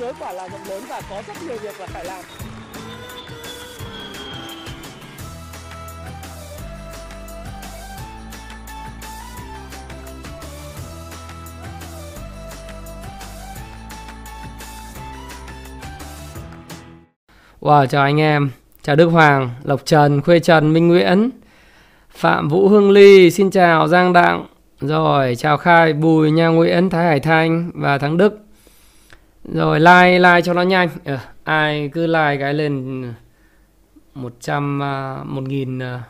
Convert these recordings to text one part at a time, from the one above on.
giới quả là rộng lớn và có rất nhiều việc là phải làm Wow, chào anh em. Chào Đức Hoàng, Lộc Trần, Khuê Trần, Minh Nguyễn, Phạm Vũ Hương Ly, xin chào Giang Đặng. Rồi, chào Khai, Bùi, Nha Nguyễn, Thái Hải Thanh và Thắng Đức. Rồi, like, like cho nó nhanh. Ừ, ai cứ like cái lên 100, uh, 1000 uh,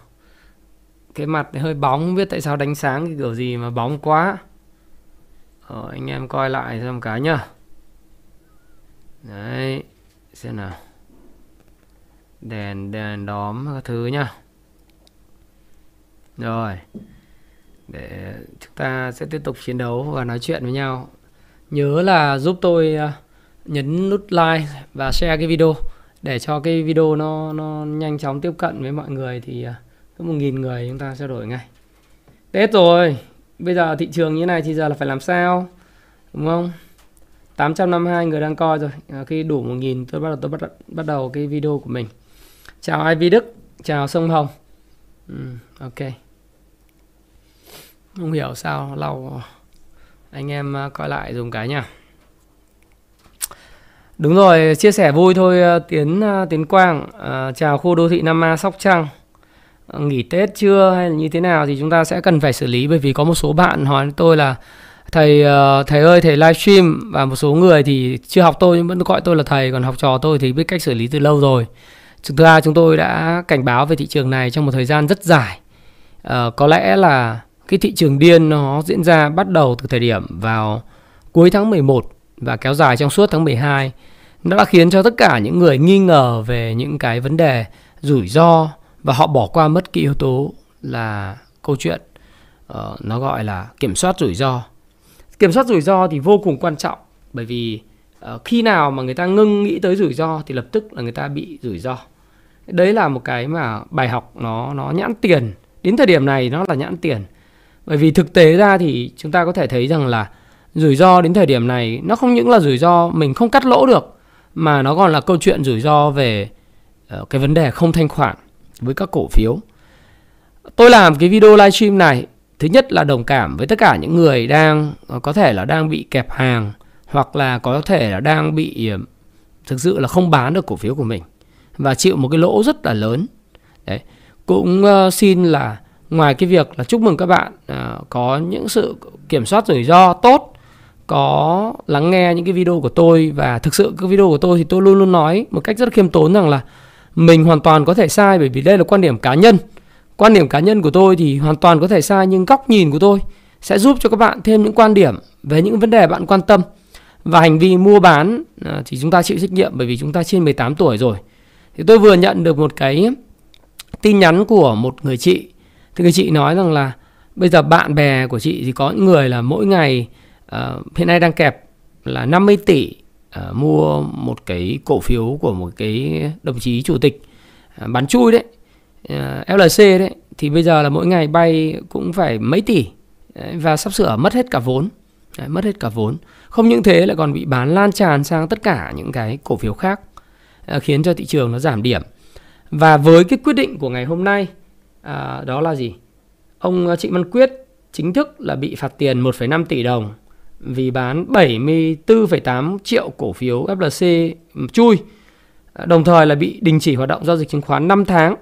cái mặt hơi bóng, không biết tại sao đánh sáng cái kiểu gì mà bóng quá. Rồi, anh em coi lại xem cái nhá. Đấy, xem nào đèn đèn đóm các thứ nhá rồi để chúng ta sẽ tiếp tục chiến đấu và nói chuyện với nhau nhớ là giúp tôi à, nhấn nút like và share cái video để cho cái video nó nó nhanh chóng tiếp cận với mọi người thì à, có một nghìn người chúng ta sẽ đổi ngay. Tết rồi bây giờ thị trường như này thì giờ là phải làm sao đúng không? 852 người đang coi rồi à, khi đủ 1.000 tôi bắt đầu tôi bắt bắt đầu cái video của mình. Chào Ivy Đức chào Sông Hồng. Ừ, ok. Không hiểu sao lâu anh em à, coi lại dùng cái nha đúng rồi chia sẻ vui thôi à, Tiến à, Tiến Quang. À, chào khu đô thị Nam A Sóc Trăng. Nghỉ Tết chưa hay là như thế nào thì chúng ta sẽ cần phải xử lý bởi vì có một số bạn hỏi tôi là thầy thầy ơi thầy livestream và một số người thì chưa học tôi nhưng vẫn gọi tôi là thầy còn học trò tôi thì biết cách xử lý từ lâu rồi. Thực ra chúng tôi đã cảnh báo về thị trường này trong một thời gian rất dài. À, có lẽ là cái thị trường điên nó diễn ra bắt đầu từ thời điểm vào cuối tháng 11 và kéo dài trong suốt tháng 12. Nó đã khiến cho tất cả những người nghi ngờ về những cái vấn đề rủi ro và họ bỏ qua mất cái yếu tố là câu chuyện uh, nó gọi là kiểm soát rủi ro. Kiểm soát rủi ro thì vô cùng quan trọng bởi vì uh, khi nào mà người ta ngưng nghĩ tới rủi ro thì lập tức là người ta bị rủi ro đấy là một cái mà bài học nó nó nhãn tiền đến thời điểm này nó là nhãn tiền bởi vì thực tế ra thì chúng ta có thể thấy rằng là rủi ro đến thời điểm này nó không những là rủi ro mình không cắt lỗ được, mà nó còn là câu chuyện rủi ro về ờ, cái vấn đề không thanh khoản với các cổ phiếu tôi làm cái video livestream này, thứ nhất là đồng cảm với tất cả những người đang ờ, có thể là đang bị kẹp hàng, hoặc là có thể là đang bị ờ, thực sự là không bán được cổ phiếu của mình và chịu một cái lỗ rất là lớn. Đấy. Cũng xin là ngoài cái việc là chúc mừng các bạn uh, có những sự kiểm soát rủi ro tốt, có lắng nghe những cái video của tôi và thực sự cái video của tôi thì tôi luôn luôn nói một cách rất khiêm tốn rằng là mình hoàn toàn có thể sai bởi vì đây là quan điểm cá nhân. Quan điểm cá nhân của tôi thì hoàn toàn có thể sai nhưng góc nhìn của tôi sẽ giúp cho các bạn thêm những quan điểm về những vấn đề bạn quan tâm. Và hành vi mua bán à, thì chúng ta chịu trách nhiệm bởi vì chúng ta trên 18 tuổi rồi thì tôi vừa nhận được một cái tin nhắn của một người chị thì người chị nói rằng là bây giờ bạn bè của chị thì có những người là mỗi ngày uh, hiện nay đang kẹp là 50 tỷ uh, mua một cái cổ phiếu của một cái đồng chí chủ tịch uh, bán chui đấy uh, LC đấy. Thì bây giờ là mỗi ngày bay cũng phải mấy tỷ đấy, và sắp sửa mất hết cả vốn đấy, mất hết cả vốn. Không những thế lại còn bị bán lan tràn sang tất cả những cái cổ phiếu khác khiến cho thị trường nó giảm điểm. Và với cái quyết định của ngày hôm nay à, đó là gì ông à, Trịnh Văn Quyết chính thức là bị phạt tiền 1,5 tỷ đồng vì bán 74,8 triệu cổ phiếu FLC chui à, đồng thời là bị đình chỉ hoạt động giao dịch chứng khoán 5 tháng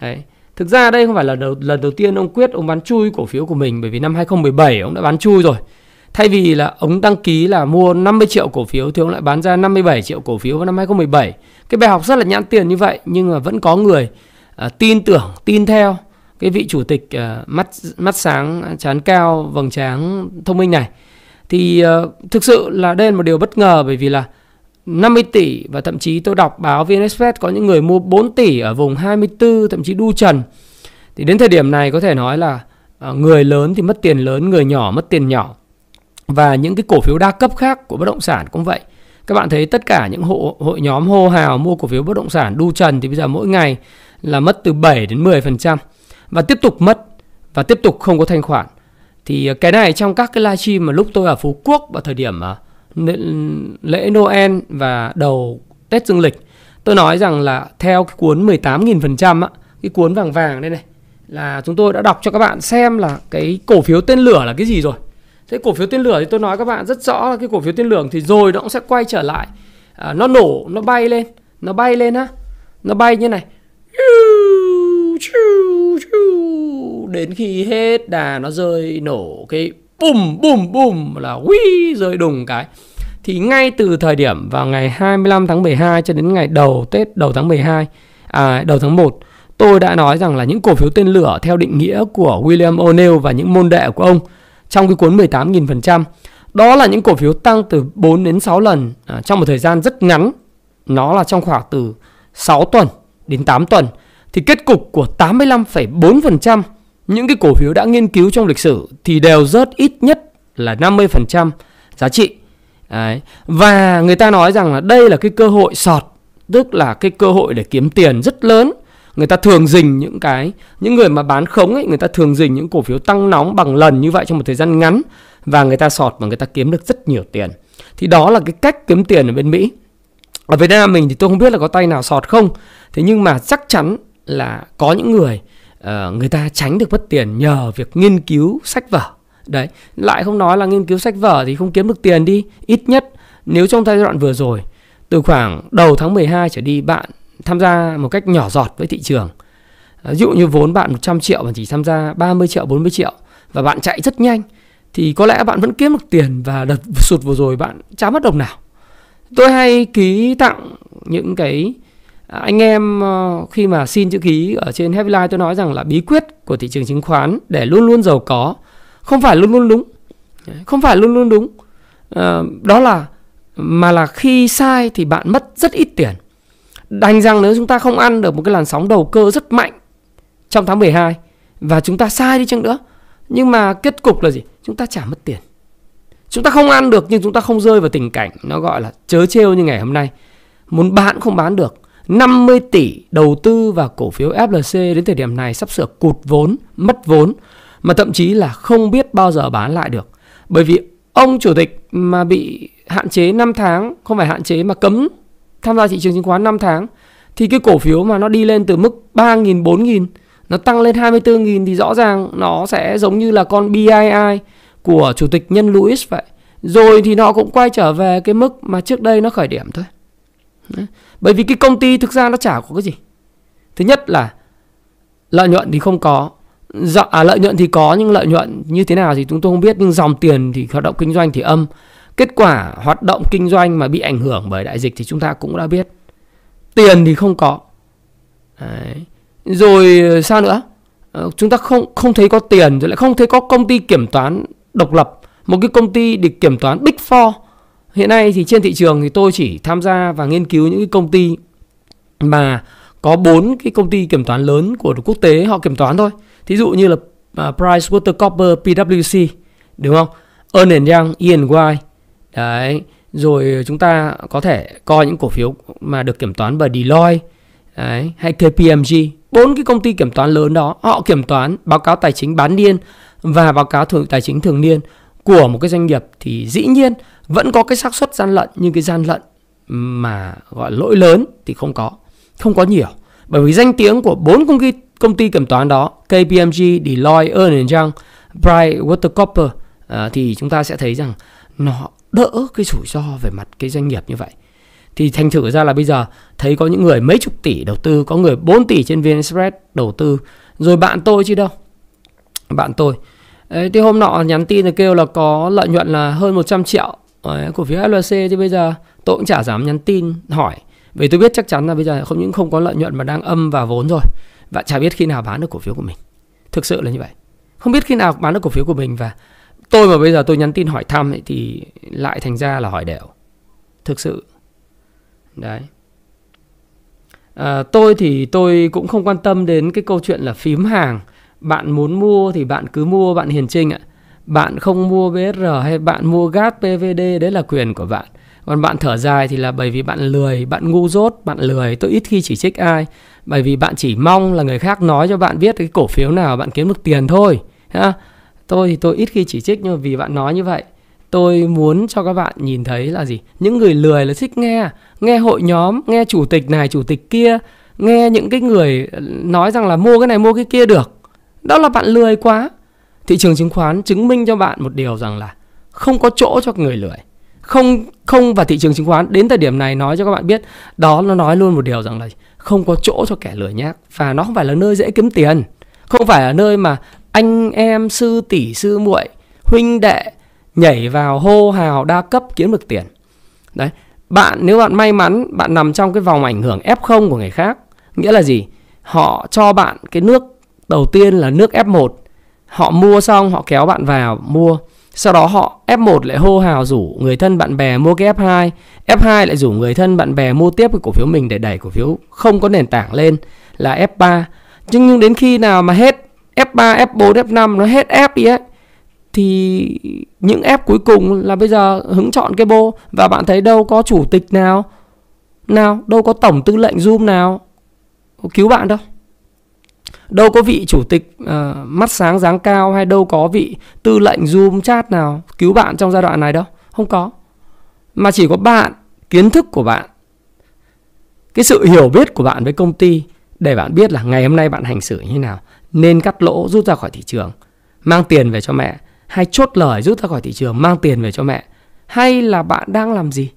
Đấy. Thực ra đây không phải là đầu, lần đầu tiên ông Quyết ông bán chui cổ phiếu của mình bởi vì năm 2017 ông đã bán chui rồi Thay vì là ông đăng ký là mua 50 triệu cổ phiếu thì ông lại bán ra 57 triệu cổ phiếu vào năm 2017. Cái bài học rất là nhãn tiền như vậy nhưng mà vẫn có người Ờ, tin tưởng, tin theo cái vị chủ tịch uh, mắt mắt sáng, chán cao, vầng trán thông minh này. Thì uh, thực sự là đây là một điều bất ngờ bởi vì là 50 tỷ và thậm chí tôi đọc báo VnExpress có những người mua 4 tỷ ở vùng 24 thậm chí đu trần. Thì đến thời điểm này có thể nói là uh, người lớn thì mất tiền lớn, người nhỏ mất tiền nhỏ và những cái cổ phiếu đa cấp khác của bất động sản cũng vậy các bạn thấy tất cả những hộ hội nhóm hô hào mua cổ phiếu bất động sản đu trần thì bây giờ mỗi ngày là mất từ 7 đến 10% và tiếp tục mất và tiếp tục không có thanh khoản. Thì ờ, cái này trong các cái livestream mà lúc tôi ở Phú Quốc vào thời điểm ờ, lễ Noel và đầu Tết Dương lịch tôi nói rằng là theo cái cuốn 18.000% á cái cuốn vàng vàng đây này là chúng tôi đã đọc cho các bạn xem là cái cổ phiếu tên lửa là cái gì rồi. Thế cổ phiếu tên lửa thì tôi nói các bạn rất rõ là cái cổ phiếu tên lửa thì rồi nó cũng sẽ quay trở lại. À, nó nổ nó bay lên nó bay lên á nó bay như này đến khi hết đà nó rơi nổ cái bùm bùm bùm là uy rơi đùng cái. Thì ngay từ thời điểm vào ngày 25 tháng 12 cho đến ngày đầu Tết đầu tháng 12 à đầu tháng 1 tôi đã nói rằng là những cổ phiếu tên lửa theo định nghĩa của William O'Neill và những môn đệ của ông trong cái cuốn 18.000% đó là những cổ phiếu tăng từ 4 đến 6 lần à, trong một thời gian rất ngắn. Nó là trong khoảng từ 6 tuần đến 8 tuần thì kết cục của 85,4% những cái cổ phiếu đã nghiên cứu trong lịch sử thì đều rớt ít nhất là 50% giá trị. Đấy. Và người ta nói rằng là đây là cái cơ hội sọt, tức là cái cơ hội để kiếm tiền rất lớn. Người ta thường dình những cái những người mà bán khống ấy, người ta thường dình những cổ phiếu tăng nóng bằng lần như vậy trong một thời gian ngắn và người ta sọt và người ta kiếm được rất nhiều tiền. Thì đó là cái cách kiếm tiền ở bên Mỹ. Ở Việt Nam mình thì tôi không biết là có tay nào sọt không. Thế nhưng mà chắc chắn là có những người uh, người ta tránh được mất tiền nhờ việc nghiên cứu sách vở. Đấy lại không nói là nghiên cứu sách vở thì không kiếm được tiền đi ít nhất nếu trong giai đoạn vừa rồi từ khoảng đầu tháng 12 trở đi bạn tham gia một cách nhỏ giọt với thị trường. Ờ, ví dụ như vốn bạn 100 triệu mà chỉ tham gia 30 triệu 40 triệu và bạn chạy rất nhanh thì có lẽ bạn vẫn kiếm được tiền và đợt sụt vừa rồi bạn chả mất đồng nào tôi hay ký tặng những cái à, anh em ờ, khi mà xin chữ ký ở trên Happy Life tôi nói rằng là bí quyết của thị trường chứng khoán để luôn luôn giàu có, không phải luôn luôn đúng. Không phải luôn luôn đúng. Ờ, đó là, mà là khi sai thì bạn mất rất ít tiền. Đành rằng nếu chúng ta không ăn được một cái làn sóng đầu cơ rất mạnh trong tháng 12 và chúng ta sai đi chăng nữa, nhưng mà kết cục là gì? Chúng ta chả mất tiền chúng ta không ăn được nhưng chúng ta không rơi vào tình cảnh nó gọi là chớ trêu như ngày hôm nay. Muốn bán không bán được. 50 tỷ đầu tư vào cổ phiếu FLC đến thời điểm này sắp sửa cụt vốn, mất vốn mà thậm chí là không biết bao giờ bán lại được. Bởi vì ông chủ tịch mà bị hạn chế 5 tháng, không phải hạn chế mà cấm tham gia thị trường chứng khoán 5 tháng thì cái cổ phiếu mà nó đi lên từ mức 3.000, 4.000 nó tăng lên 24.000 thì rõ ràng nó sẽ giống như là con BII của chủ tịch nhân Louis vậy. Rồi thì nó cũng quay trở về cái mức mà trước đây nó khởi điểm thôi. Bởi vì cái công ty thực ra nó chả có cái gì. Thứ nhất là lợi nhuận thì không có. Dạ, à, lợi nhuận thì có nhưng lợi nhuận như thế nào thì chúng tôi không biết nhưng dòng tiền thì hoạt động kinh doanh thì âm. Kết quả hoạt động kinh doanh mà bị ảnh hưởng bởi đại dịch thì chúng ta cũng đã biết. Tiền thì không có. Đấy. Rồi ờ, sao nữa? Ờ, chúng ta không không thấy có tiền rồi lại không thấy có công ty kiểm toán độc lập, một cái công ty được kiểm toán Big Four Hiện nay thì trên thị trường thì tôi chỉ tham gia và nghiên cứu những cái công ty mà có bốn cái công ty kiểm toán lớn của quốc tế họ kiểm toán thôi. Thí dụ như là à, Price Water Copper PwC, đúng không? Ernst Young, E&Y. Đấy, rồi chúng ta có thể coi những cổ phiếu mà được kiểm toán bởi Deloitte đấy, hay KPMG. Bốn cái công ty kiểm toán lớn đó, họ kiểm toán báo cáo tài chính bán điên và báo cáo thường tài chính thường niên của một cái doanh nghiệp thì dĩ nhiên vẫn có cái xác suất gian lận nhưng cái gian lận mà gọi lỗi lớn thì không có không có nhiều. Bởi vì danh tiếng của bốn công ty công ty kiểm toán đó KPMG, Deloitte, Ernst Young, PricewaterhouseCoopers à, thì chúng ta sẽ thấy rằng nó đỡ cái rủi ro về mặt cái doanh nghiệp như vậy. Thì thành thử ra là bây giờ thấy có những người mấy chục tỷ đầu tư có người 4 tỷ trên VN Express đầu tư rồi bạn tôi chứ đâu bạn tôi. Đấy, thì hôm nọ nhắn tin là kêu là có lợi nhuận là hơn 100 triệu Đấy, cổ phiếu FLC thì bây giờ tôi cũng chả dám nhắn tin hỏi. Vì tôi biết chắc chắn là bây giờ không những không có lợi nhuận mà đang âm vào vốn rồi. Và chả biết khi nào bán được cổ phiếu của mình. Thực sự là như vậy. Không biết khi nào bán được cổ phiếu của mình và tôi mà bây giờ tôi nhắn tin hỏi thăm ấy, thì lại thành ra là hỏi đều. Thực sự. Đấy. À, tôi thì tôi cũng không quan tâm đến cái câu chuyện là phím hàng bạn muốn mua thì bạn cứ mua, bạn hiền trinh ạ. Bạn không mua BSR hay bạn mua gas PVD đấy là quyền của bạn. Còn bạn thở dài thì là bởi vì bạn lười, bạn ngu dốt, bạn lười, tôi ít khi chỉ trích ai. Bởi vì bạn chỉ mong là người khác nói cho bạn biết cái cổ phiếu nào bạn kiếm được tiền thôi, ha. Tôi thì tôi ít khi chỉ trích nhưng mà vì bạn nói như vậy, tôi muốn cho các bạn nhìn thấy là gì? Những người lười là thích nghe nghe hội nhóm, nghe chủ tịch này, chủ tịch kia, nghe những cái người nói rằng là mua cái này, mua cái kia được đó là bạn lười quá. Thị trường chứng khoán chứng minh cho bạn một điều rằng là không có chỗ cho người lười. Không không và thị trường chứng khoán đến thời điểm này nói cho các bạn biết, đó nó nói luôn một điều rằng là không có chỗ cho kẻ lười nhác. Và nó không phải là nơi dễ kiếm tiền. Không phải là nơi mà anh em, sư tỷ, sư muội, huynh đệ nhảy vào hô hào đa cấp kiếm được tiền. Đấy, bạn nếu bạn may mắn, bạn nằm trong cái vòng ảnh hưởng F0 của người khác, nghĩa là gì? Họ cho bạn cái nước đầu tiên là nước F1 họ mua xong họ kéo bạn vào mua. Sau đó họ F1 lại hô hào rủ người thân bạn bè mua cái F2 F2 lại rủ người thân bạn bè mua tiếp cái cổ phiếu mình để đẩy cổ phiếu không có nền tảng lên là F3 nhưng nhưng đến khi nào mà hết F3, F4, F5 nó hết F đi ấy thì những F cuối cùng là bây giờ hứng chọn cái bô. Và bạn thấy đâu có chủ tịch nào nào đâu có tổng tư lệnh zoom nào cứu bạn đâu đâu có vị chủ tịch uh, mắt sáng dáng cao hay đâu có vị tư lệnh zoom chat nào cứu bạn trong giai đoạn này đâu. Không có. Mà chỉ có bạn kiến thức của bạn cái sự hiểu biết của bạn với công ty để bạn biết là ngày hôm nay bạn hành xử như thế nào nên cắt lỗ rút ra khỏi thị trường mang tiền về cho mẹ hay chốt lời rút ra khỏi thị trường mang tiền về cho mẹ. Hay là bạn đang làm gì?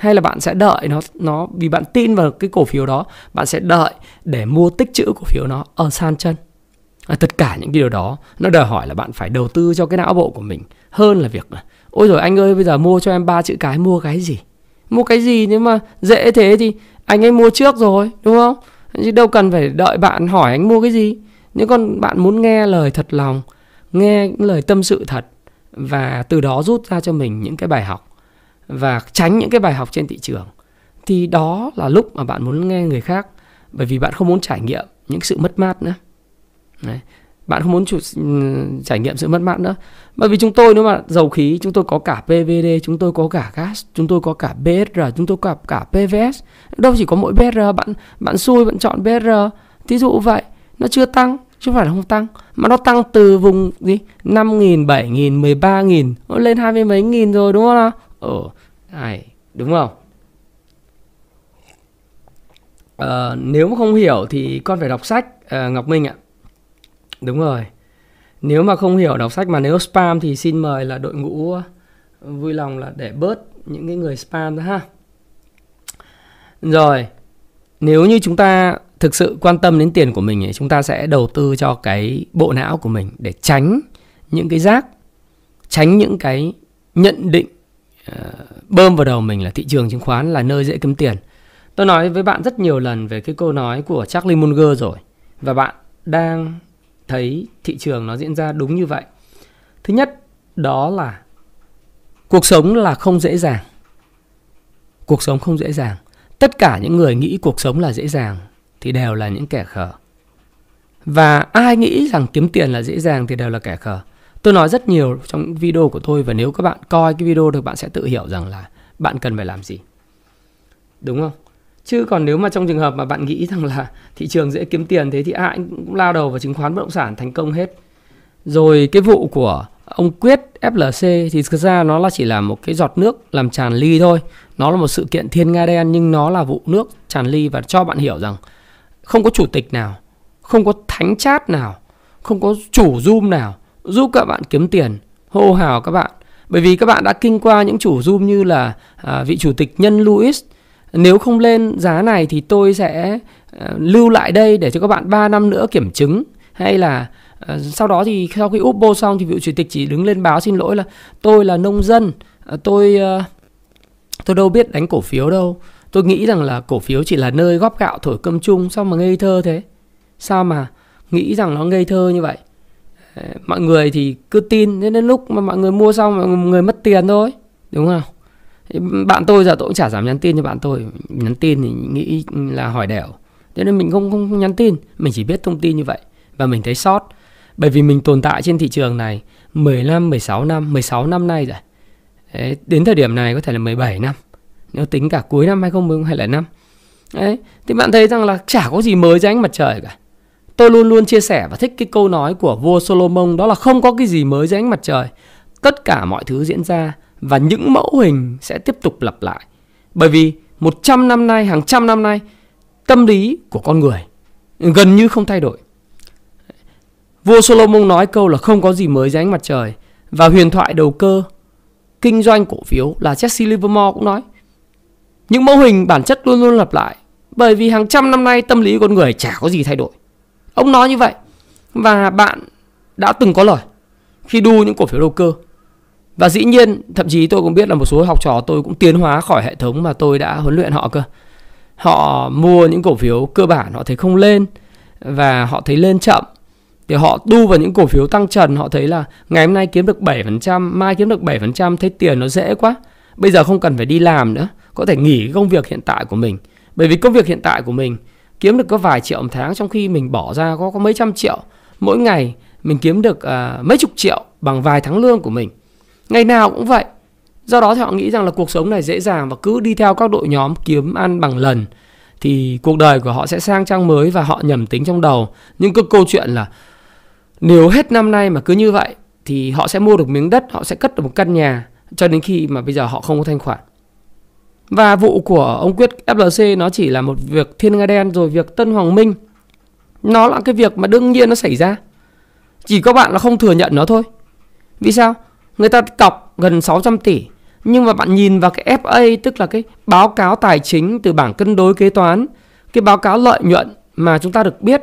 Hay là bạn sẽ đợi nó nó vì bạn tin vào cái cổ phiếu đó bạn sẽ đợi để mua tích trữ cổ phiếu nó ở san chân. À, tất cả những điều đó nó đòi hỏi là bạn phải đầu tư cho cái não bộ của mình hơn là việc ôi rồi anh ơi bây giờ mua cho em ba chữ cái mua cái gì? Mua cái gì nếu mà dễ thế thì anh ấy mua trước rồi đúng không? Chứ đâu cần phải đợi bạn hỏi anh mua cái gì. Nếu con bạn muốn nghe lời thật lòng nghe những lời tâm sự thật và từ đó rút ra cho mình những cái bài học và tránh những cái bài học trên thị trường thì đó là lúc mà bạn muốn nghe người khác bởi vì bạn không muốn trải nghiệm những sự mất mát nữa. Đấy. bạn không muốn chủ, ừ, trải nghiệm sự mất mát nữa. Bởi vì chúng tôi nếu mà dầu khí chúng tôi có cả PVD chúng tôi có cả gas chúng tôi có cả BSR chúng tôi có cả PVS đâu chỉ có mỗi BSR bạn bạn xui bạn chọn BSR thí dụ vậy nó chưa tăng chứ không phải là không tăng mà nó tăng từ vùng gì? năm nghìn bảy nghìn mười ba nghìn nó lên hai mươi mấy nghìn rồi đúng không nào? Ở, này đúng không? À, nếu mà không hiểu thì con phải đọc sách à, ngọc minh ạ. Đúng rồi. Nếu mà không hiểu đọc sách mà nếu spam thì xin mời là đội ngũ ờ, vui lòng là để bớt những cái người spam ra ha. Rồi nếu như chúng ta thực sự quan tâm đến tiền của mình thì chúng ta sẽ đầu tư cho cái bộ não của mình để tránh những cái rác tránh những cái nhận định bơm vào đầu mình là thị trường chứng khoán là nơi dễ kiếm tiền tôi nói với bạn rất nhiều lần về cái câu nói của Charlie Munger rồi, và bạn đang thấy thị trường nó diễn ra đúng như vậy thứ nhất, đó là cuộc sống là không dễ dàng cuộc sống không dễ dàng tất cả những người nghĩ cuộc sống là dễ dàng thì đều là những kẻ khờ. Và ai nghĩ rằng kiếm tiền là dễ dàng thì đều là kẻ khờ. Tôi nói rất nhiều trong video của tôi và nếu các bạn coi cái video được bạn sẽ tự hiểu rằng là bạn cần phải làm gì. Đúng không? Chứ còn nếu mà trong trường hợp mà bạn nghĩ rằng là thị trường dễ kiếm tiền thế thì ai cũng lao đầu vào chứng khoán bất động sản thành công hết. Rồi cái vụ của ông Quyết FLC thì thực ra nó là chỉ là một cái giọt nước làm tràn ly thôi. Nó là một sự kiện thiên nga đen nhưng nó là vụ nước tràn ly và cho bạn hiểu rằng không có chủ tịch nào, không có thánh chat nào, không có chủ zoom nào giúp các bạn kiếm tiền. Hô hào các bạn. Bởi vì các bạn đã kinh qua những chủ zoom như là à, vị chủ tịch nhân Louis. Nếu không lên giá này thì tôi sẽ à, lưu lại đây để cho các bạn 3 năm nữa kiểm chứng. Hay là à, sau đó thì sau khi upbo xong thì vị chủ tịch chỉ đứng lên báo xin lỗi là tôi là nông dân. À, tôi à, tôi đâu biết đánh cổ phiếu đâu. Tôi nghĩ rằng là cổ phiếu chỉ là nơi góp gạo thổi cơm chung. Sao mà ngây thơ thế? Sao mà nghĩ rằng nó ngây thơ như vậy? Mọi người thì cứ tin Đến đến lúc mà mọi người mua xong Mọi người mất tiền thôi Đúng không? Bạn tôi giờ tôi cũng chả dám nhắn tin cho bạn tôi. Nhắn tin thì nghĩ là hỏi đẻo. Thế nên mình không, không, nhắn tin. Mình chỉ biết thông tin như vậy. Và mình thấy sót. Bởi vì mình tồn tại trên thị trường này 15, 16 năm 16 năm nay rồi. Đấy, Đến thời điểm này có thể là 17 năm. Nếu tính cả cuối năm 2025 Đấy, thì bạn thấy rằng là chả có gì mới dưới ánh mặt trời cả. Tôi luôn luôn chia sẻ và thích cái câu nói của vua Solomon đó là không có cái gì mới dưới ánh mặt trời. Tất cả mọi thứ diễn ra và những mẫu hình sẽ tiếp tục lặp lại. Bởi vì 100 năm nay, hàng trăm năm nay, tâm lý của con người gần như không thay đổi. Vua Solomon nói câu là không có gì mới dưới ánh mặt trời và huyền thoại đầu cơ kinh doanh cổ phiếu là Jesse Livermore cũng nói những mẫu hình bản chất luôn luôn lặp lại bởi vì hàng trăm năm nay tâm lý con người chả có gì thay đổi. Ông nói như vậy và bạn đã từng có lời khi đu những cổ phiếu đầu cơ. Và dĩ nhiên thậm chí tôi cũng biết là một số học trò tôi cũng tiến hóa khỏi hệ thống mà tôi đã huấn luyện họ cơ. Họ mua những cổ phiếu cơ bản họ thấy không lên và họ thấy lên chậm thì họ đu vào những cổ phiếu tăng trần họ thấy là ngày hôm nay kiếm được 7%, mai kiếm được 7%, thấy tiền nó dễ quá. Bây giờ không cần phải đi làm nữa, có thể nghỉ công việc hiện tại của mình. Bởi vì công việc hiện tại của mình kiếm được có vài triệu một tháng trong khi mình bỏ ra có có mấy trăm triệu mỗi ngày mình kiếm được à, mấy chục triệu bằng vài tháng lương của mình. Ngày nào cũng vậy. Do đó thì họ nghĩ rằng là cuộc sống này dễ dàng và cứ đi theo các đội nhóm kiếm ăn bằng lần thì cuộc đời của họ sẽ sang trang mới và họ nhầm tính trong đầu. Nhưng cứ câu chuyện là nếu hết năm nay mà cứ như vậy thì họ sẽ mua được miếng đất, họ sẽ cất được một căn nhà cho đến khi mà bây giờ họ không có thanh khoản. Và vụ của ông Quyết FLC nó chỉ là một việc thiên nga đen rồi việc Tân Hoàng Minh nó là cái việc mà đương nhiên nó xảy ra. Chỉ có bạn là không thừa nhận nó thôi. Vì sao? Người ta cọc gần 600 tỷ nhưng mà bạn nhìn vào cái FA tức là cái báo cáo tài chính từ bảng cân đối kế toán, cái báo cáo lợi nhuận mà chúng ta được biết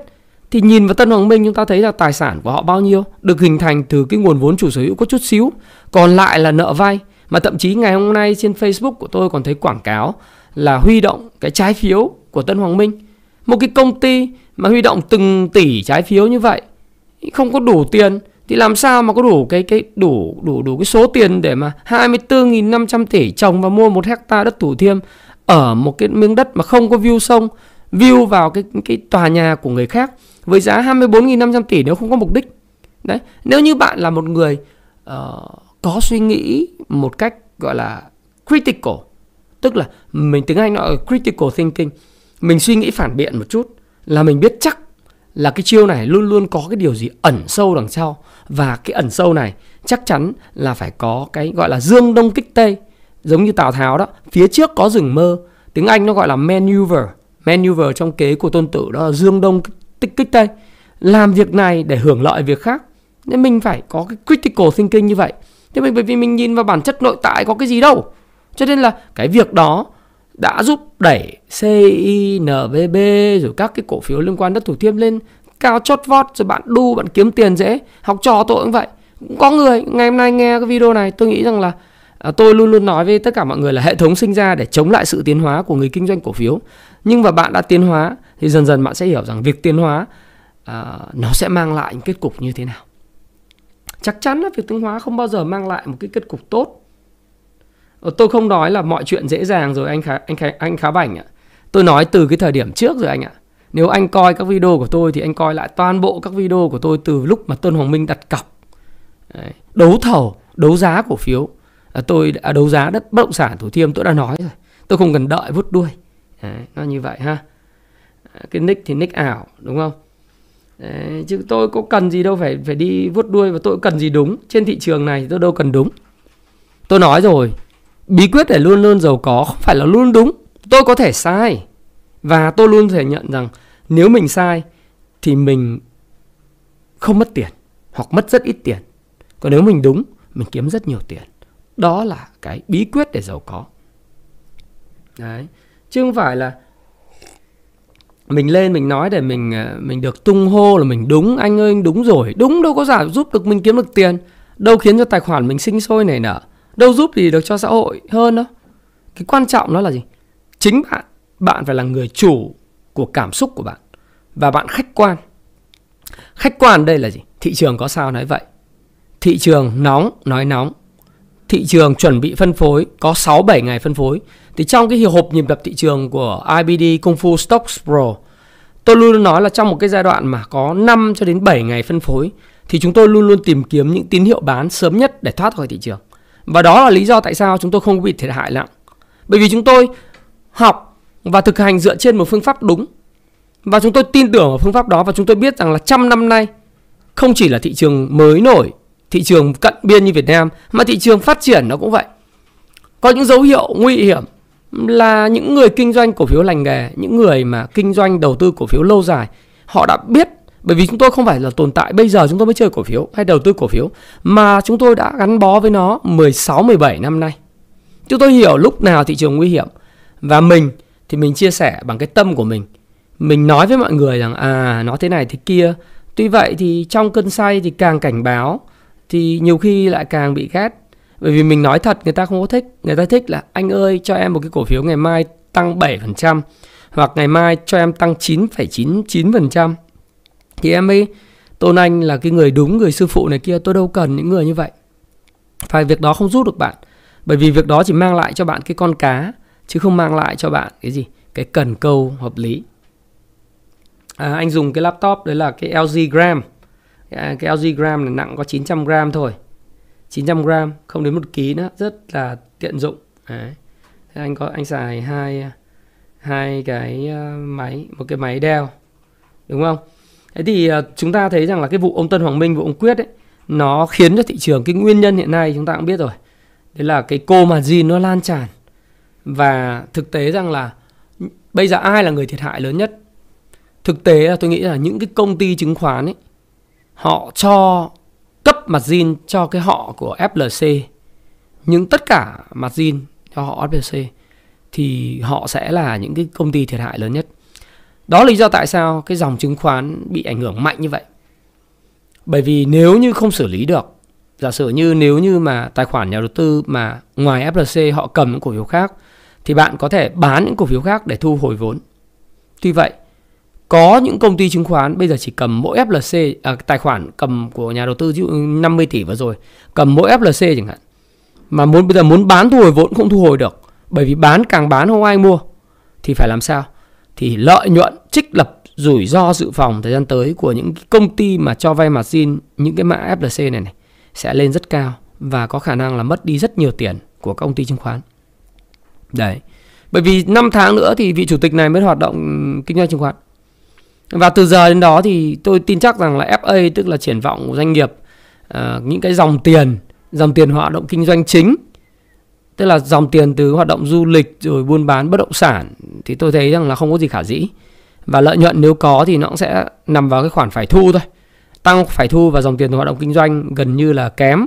thì nhìn vào Tân Hoàng Minh chúng ta thấy là tài sản của họ bao nhiêu được hình thành từ cái nguồn vốn chủ sở hữu có chút xíu, còn lại là nợ vay. Mà thậm chí ngày hôm nay trên Facebook của tôi còn thấy quảng cáo là huy động cái trái phiếu của Tân Hoàng Minh. Một cái công ty mà huy động từng tỷ trái phiếu như vậy không có đủ tiền thì làm sao mà có đủ cái cái đủ đủ đủ cái số tiền để mà 24.500 tỷ trồng và mua một hecta đất Thủ Thiêm ở một cái miếng đất mà không có view sông, view vào cái cái tòa nhà của người khác với giá 24.500 tỷ nếu không có mục đích. Đấy, nếu như bạn là một người uh, có suy nghĩ một cách gọi là critical, tức là mình tiếng Anh nói critical thinking, mình suy nghĩ phản biện một chút là mình biết chắc là cái chiêu này luôn luôn có cái điều gì ẩn sâu đằng sau. Và cái ẩn sâu này chắc chắn là phải có cái gọi là dương đông kích tây. Giống như tào tháo đó phía trước có rừng mơ. Tiếng anh nó gọi là maneuver. Maneuver trong kế của tôn tử đó là dương đông kích, kích tây. Làm việc này để hưởng lợi việc khác. Nên mình phải có cái critical thinking như vậy thế mình bởi vì mình nhìn vào bản chất nội tại có cái gì đâu. Cho nên là cái việc đó đã giúp đẩy CINVB rồi các cái cổ phiếu liên quan đất thủ thiêm lên cao chót vót rồi bạn đu bạn kiếm tiền dễ. Học trò tôi cũng vậy. Cũng có người ngày hôm nay nghe cái video này tôi nghĩ rằng là à, tôi luôn luôn nói với tất cả mọi người là hệ thống sinh ra để chống lại sự tiến hóa của người kinh doanh cổ phiếu. Nhưng mà bạn đã tiến hóa thì dần dần bạn sẽ hiểu rằng việc tiến hóa à, nó sẽ mang lại những kết cục như thế nào chắc chắn là việc tiến hóa không bao giờ mang lại một cái kết cục tốt. Ờ, tôi không nói là mọi chuyện dễ dàng rồi anh khá anh khá, anh khá bảnh ạ. Tôi nói từ cái thời điểm trước rồi anh ạ. Nếu anh coi các video của tôi thì anh coi lại toàn bộ các video của tôi từ lúc mà Tân Hoàng Minh đặt cọc. Đấy. đấu thầu đấu giá cổ phiếu. À, tôi đã à, đấu giá đất bất động sản Thủ Thiêm tôi đã nói rồi. Tôi không cần đợi vút đuôi. Đấy, nó như vậy ha. Ờ, cái nick thì nick ảo đúng không? Đấy, chứ tôi có cần gì đâu phải phải đi vuốt đuôi và tôi cần gì đúng. Trên thị trường này tôi đâu cần đúng. Tôi nói rồi bí quyết để luôn luôn giàu có không phải là luôn đúng. Tôi có thể sai. Và tôi luôn thể nhận rằng nếu mình sai thì mình không mất tiền hoặc mất rất ít tiền. Còn nếu mình đúng mình kiếm rất nhiều tiền. Đó là cái bí quyết để giàu có. Đấy chứ không phải là mình lên mình nói để mình ờ, mình được tung hô là mình đúng, anh ơi, anh đúng rồi, đúng, đâu có giả giúp được mình kiếm được tiền, đâu khiến cho tài khoản mình sinh sôi nảy nở, đâu giúp gì được cho xã hội hơn đâu. Cái quan trọng đó là gì? Chính bạn bạn phải là người chủ của cảm xúc của bạn và bạn khách quan. Khách quan đây là gì? Thị trường có sao nói vậy. Thị trường nóng nói nóng. Thị trường chuẩn bị phân phối, có 6 7 ngày phân phối thì trong cái hộp nhịp đập thị trường của IBD Kung Fu Stocks Pro tôi luôn nói là trong một cái giai đoạn mà có 5 cho đến 7 ngày phân phối thì chúng tôi luôn luôn tìm kiếm những tín hiệu bán sớm nhất để thoát khỏi thị trường và đó là lý do tại sao chúng tôi không bị thiệt hại nặng. Bởi vì chúng tôi học và thực hành dựa trên một phương pháp đúng. Và chúng tôi tin tưởng vào phương pháp đó và chúng tôi biết rằng là trăm năm nay không chỉ là thị trường mới nổi, thị trường cận biên như Việt Nam mà thị trường phát triển nó cũng vậy. có những dấu hiệu nguy hiểm là những người kinh doanh cổ phiếu lành nghề, những người mà kinh doanh đầu tư cổ phiếu lâu dài, họ đã biết bởi vì chúng tôi không phải là tồn tại bây giờ chúng tôi mới chơi cổ phiếu hay đầu tư cổ phiếu mà chúng tôi đã gắn bó với nó 16 17 năm nay. Chúng tôi hiểu lúc nào thị trường nguy hiểm và mình thì mình chia sẻ bằng cái tâm của mình. Mình nói với mọi người rằng à nó thế này thế kia. Tuy vậy thì trong cơn say thì càng cảnh báo thì nhiều khi lại càng bị ghét. Bởi vì mình nói thật người ta không có thích. Người ta thích là anh ơi cho em một cái cổ phiếu ngày mai tăng 7% hoặc ngày mai cho em tăng 9,99% thì em ấy tôn anh là cái người đúng người sư phụ này kia tôi đâu cần những người như vậy. Phải việc đó không giúp được bạn. Bởi vì việc đó chỉ mang lại cho bạn cái con cá chứ không mang lại cho bạn cái gì? Cái cần câu hợp lý. À, anh dùng cái laptop đấy là cái LG Gram. À, cái LG Gram này nặng có 900 gram thôi. 900 gram không đến một ký nữa rất là tiện dụng đấy. Thế anh có anh xài hai hai cái ờ, máy một cái máy đeo đúng không Thế thì ờ, chúng ta thấy rằng là cái vụ ông Tân Hoàng Minh, vụ ông Quyết ấy, nó khiến cho thị trường cái nguyên nhân hiện nay chúng ta cũng biết rồi. Đấy là cái cô mà margin nó lan tràn. Và thực tế rằng là bây giờ ai là người thiệt hại lớn nhất? Thực tế là tôi nghĩ là những cái công ty chứng khoán ấy, họ cho cấp mặt zin cho cái họ của FLC. Nhưng tất cả mặt zin cho họ FLC thì họ sẽ là những cái công ty thiệt hại lớn nhất. Đó là lý do tại sao cái dòng chứng khoán bị ảnh hưởng mạnh như vậy. Bởi vì nếu như không xử lý được, giả sử như nếu như mà tài khoản nhà đầu tư mà ngoài FLC họ cầm những cổ phiếu khác thì bạn có thể bán những cổ phiếu khác để thu hồi vốn. Tuy vậy, có những công ty chứng khoán bây giờ chỉ cầm mỗi FLC à, tài khoản cầm của nhà đầu tư ví dụ 50 tỷ vừa rồi, cầm mỗi FLC chẳng hạn. Mà muốn bây giờ muốn bán thu hồi vốn không thu hồi được, bởi vì bán càng bán không ai mua thì phải làm sao? thì lợi nhuận trích lập rủi ro dự phòng thời gian tới của những công ty mà cho vay margin những cái mã FLC này này sẽ lên rất cao và có khả năng là mất đi rất nhiều tiền của công ty chứng khoán. Đấy. Bởi vì 5 tháng nữa thì vị chủ tịch này mới hoạt động kinh doanh chứng khoán. Và từ giờ đến đó thì tôi tin chắc rằng là FA tức là triển vọng của doanh nghiệp uh, những cái dòng tiền, dòng tiền hoạt động kinh doanh chính tức là dòng tiền từ hoạt động du lịch rồi buôn bán bất động sản thì tôi thấy rằng là không có gì khả dĩ. Và lợi nhuận nếu có thì nó cũng sẽ nằm vào cái khoản phải thu thôi. Tăng phải thu và dòng tiền từ hoạt động kinh doanh gần như là kém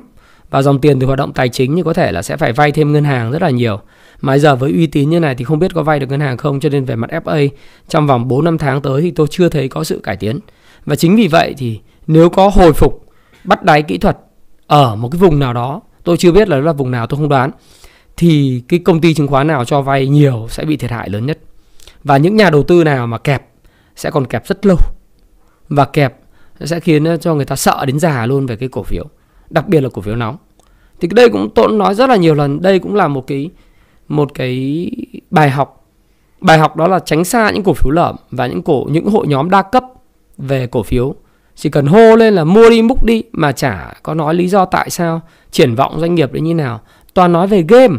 và dòng tiền từ hoạt động tài chính thì có thể là sẽ phải vay thêm ngân hàng rất là nhiều mà giờ với uy tín như này thì không biết có vay được ngân hàng không cho nên về mặt FA trong vòng 4 năm tháng tới thì tôi chưa thấy có sự cải tiến và chính vì vậy thì nếu có hồi phục bắt đáy kỹ thuật ở một cái vùng nào đó tôi chưa biết là đó là vùng nào tôi không đoán thì cái công ty chứng khoán nào cho vay nhiều sẽ bị thiệt hại lớn nhất. Và những nhà đầu tư nào mà kẹp sẽ còn kẹp rất lâu. Và kẹp sẽ khiến cho người ta sợ đến già luôn về cái cổ phiếu, đặc biệt là cổ phiếu nóng. Thì đây cũng tôi nói rất là nhiều lần, đây cũng là một cái một cái bài học. Bài học đó là tránh xa những cổ phiếu lởm và những cổ những hội nhóm đa cấp về cổ phiếu. Chỉ cần hô lên là mua đi múc đi mà chả có nói lý do tại sao, triển vọng doanh nghiệp đấy như nào, toàn nói về game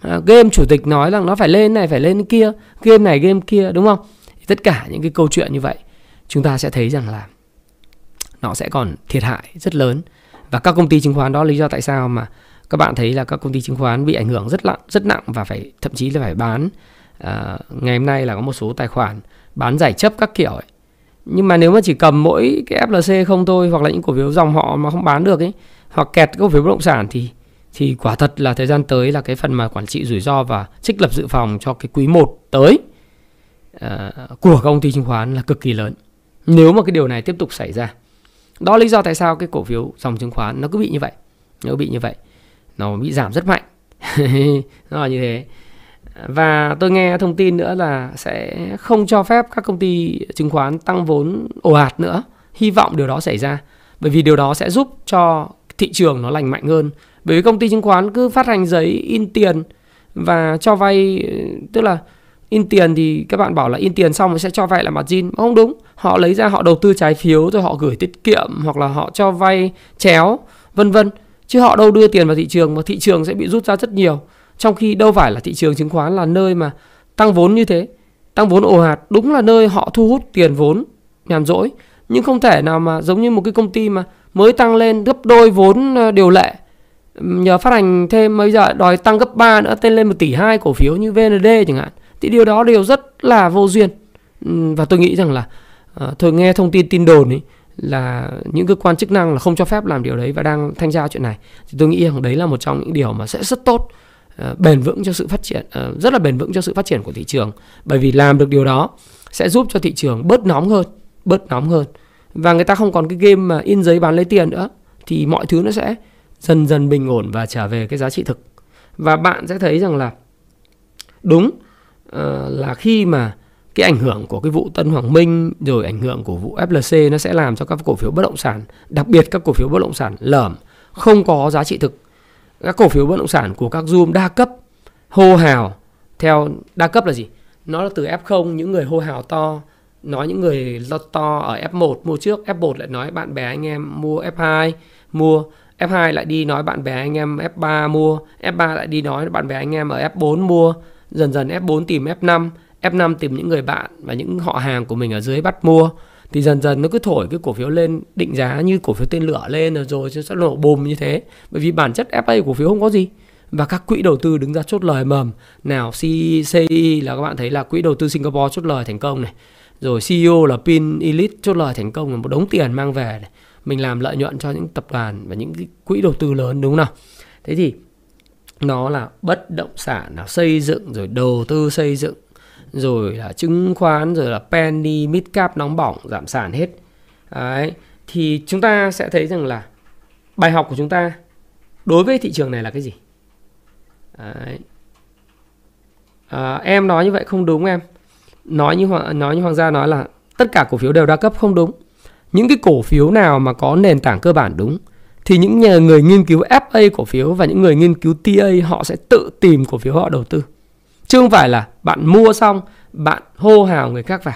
à, game chủ tịch nói rằng nó phải lên này phải lên kia game này game kia đúng không tất cả những cái câu chuyện như vậy chúng ta sẽ thấy rằng là nó sẽ còn thiệt hại rất lớn và các công ty chứng khoán đó lý do tại sao mà các bạn thấy là các công ty chứng khoán bị ảnh hưởng rất nặng rất nặng và phải thậm chí là phải bán à, ngày hôm nay là có một số tài khoản bán giải chấp các kiểu ấy nhưng mà nếu mà chỉ cầm mỗi cái FLC không thôi hoặc là những cổ phiếu dòng họ mà không bán được ấy hoặc kẹt cổ phiếu bất động sản thì thì quả thật là thời gian tới là cái phần mà quản trị rủi ro và trích lập dự phòng cho cái quý 1 tới à, của công ty chứng khoán là cực kỳ lớn. Nếu mà cái điều này tiếp tục xảy ra. Đó là lý do tại sao cái cổ phiếu dòng chứng khoán nó cứ bị như vậy. Nó bị như vậy. Nó bị giảm rất mạnh. nó là như thế. Và tôi nghe thông tin nữa là sẽ không cho phép các công ty chứng khoán tăng vốn ồ ạt nữa. Hy vọng điều đó xảy ra. Bởi vì điều đó sẽ giúp cho thị trường nó lành mạnh hơn bởi vì công ty chứng khoán cứ phát hành giấy in tiền và cho vay, tức là in tiền thì các bạn bảo là in tiền xong rồi sẽ cho vay lại margin không đúng họ lấy ra, họ đầu tư trái phiếu, rồi họ gửi tiết kiệm, hoặc là họ cho vay, chéo, vân vân. Chứ họ đâu đưa tiền vào thị trường mà thị trường sẽ bị rút ra rất nhiều. Trong khi đâu phải là thị trường chứng khoán là nơi mà tăng vốn như thế. Tăng vốn ồ ạt đúng là nơi họ thu hút tiền vốn nhàn rỗi. Nhưng không thể nào mà giống như một cái công ty mà mới tăng lên gấp đôi vốn ờ, điều lệ. Nhờ phát hành thêm bây giờ đòi tăng gấp 3 nữa, tên lên 1 tỷ 2 cổ phiếu như VND chẳng hạn. Thì điều đó đều rất là vô duyên. Và tôi nghĩ rằng là Ờ, uh, tôi nghe thông tin tin đồn ấy là những cơ quan chức năng là không cho phép làm điều đấy và đang thanh tra chuyện này. Thì tôi nghĩ rằng đấy là một trong những điều mà sẽ rất tốt ờ, bền vững cho sự phát triển ờ, rất là bền vững cho sự phát triển của thị trường. Bởi vì làm được điều đó sẽ giúp cho thị trường bớt nóng hơn bớt nóng hơn. Và người ta không còn cái game mà in giấy bán lấy tiền nữa thì mọi thứ nó sẽ dần dần bình ổn và trở về cái giá trị thực. Và bạn sẽ thấy rằng là đúng là khi mà cái ảnh hưởng của cái vụ Tân Hoàng Minh rồi ảnh hưởng của vụ FLC nó sẽ làm cho các cổ phiếu bất động sản, đặc biệt các cổ phiếu bất động sản lởm, không có giá trị thực. Các cổ phiếu bất động sản của các zoom đa cấp hô hào theo đa cấp là gì? Nó là từ F0 những người hô hào to nói những người lo to ở F1 mua trước, F1 lại nói bạn bè anh em mua F2 mua F2 lại đi nói bạn bè anh em F3 mua, F3 lại đi nói bạn bè anh em ở F4 mua, dần dần F4 tìm F5, F5 tìm những người bạn và những họ hàng của mình ở dưới bắt mua, thì dần dần nó cứ thổi cái cổ phiếu lên, định giá như cổ phiếu tên lửa lên rồi rồi sẽ nổ bùm như thế. Bởi vì bản chất FA cổ phiếu không có gì. Và các quỹ đầu tư đứng ra chốt lời mầm. Nào CCI là các bạn thấy là quỹ đầu tư Singapore chốt lời thành công này. Rồi CEO là Pin Elite chốt lời thành công là một đống tiền mang về này. mình làm lợi nhuận cho những tập đoàn và những cái quỹ đầu tư lớn, đúng không nào? Thế thì nó là bất động sản nào xây dựng rồi đầu tư xây dựng rồi là chứng khoán rồi là penny mid cap nóng bỏng giảm sản hết. Đấy thì chúng ta sẽ thấy rằng là bài học của chúng ta đối với thị trường này là cái gì? Đấy. À, em nói như vậy không đúng em. Nói như nói như hoàng gia nói là tất cả cổ phiếu đều đa cấp không đúng. Những cái cổ phiếu nào mà có nền tảng cơ bản đúng thì những nhà người nghiên cứu FA cổ phiếu và những người nghiên cứu TA họ sẽ tự tìm cổ phiếu họ đầu tư chứ không phải là bạn mua xong, bạn hô hào người khác vào.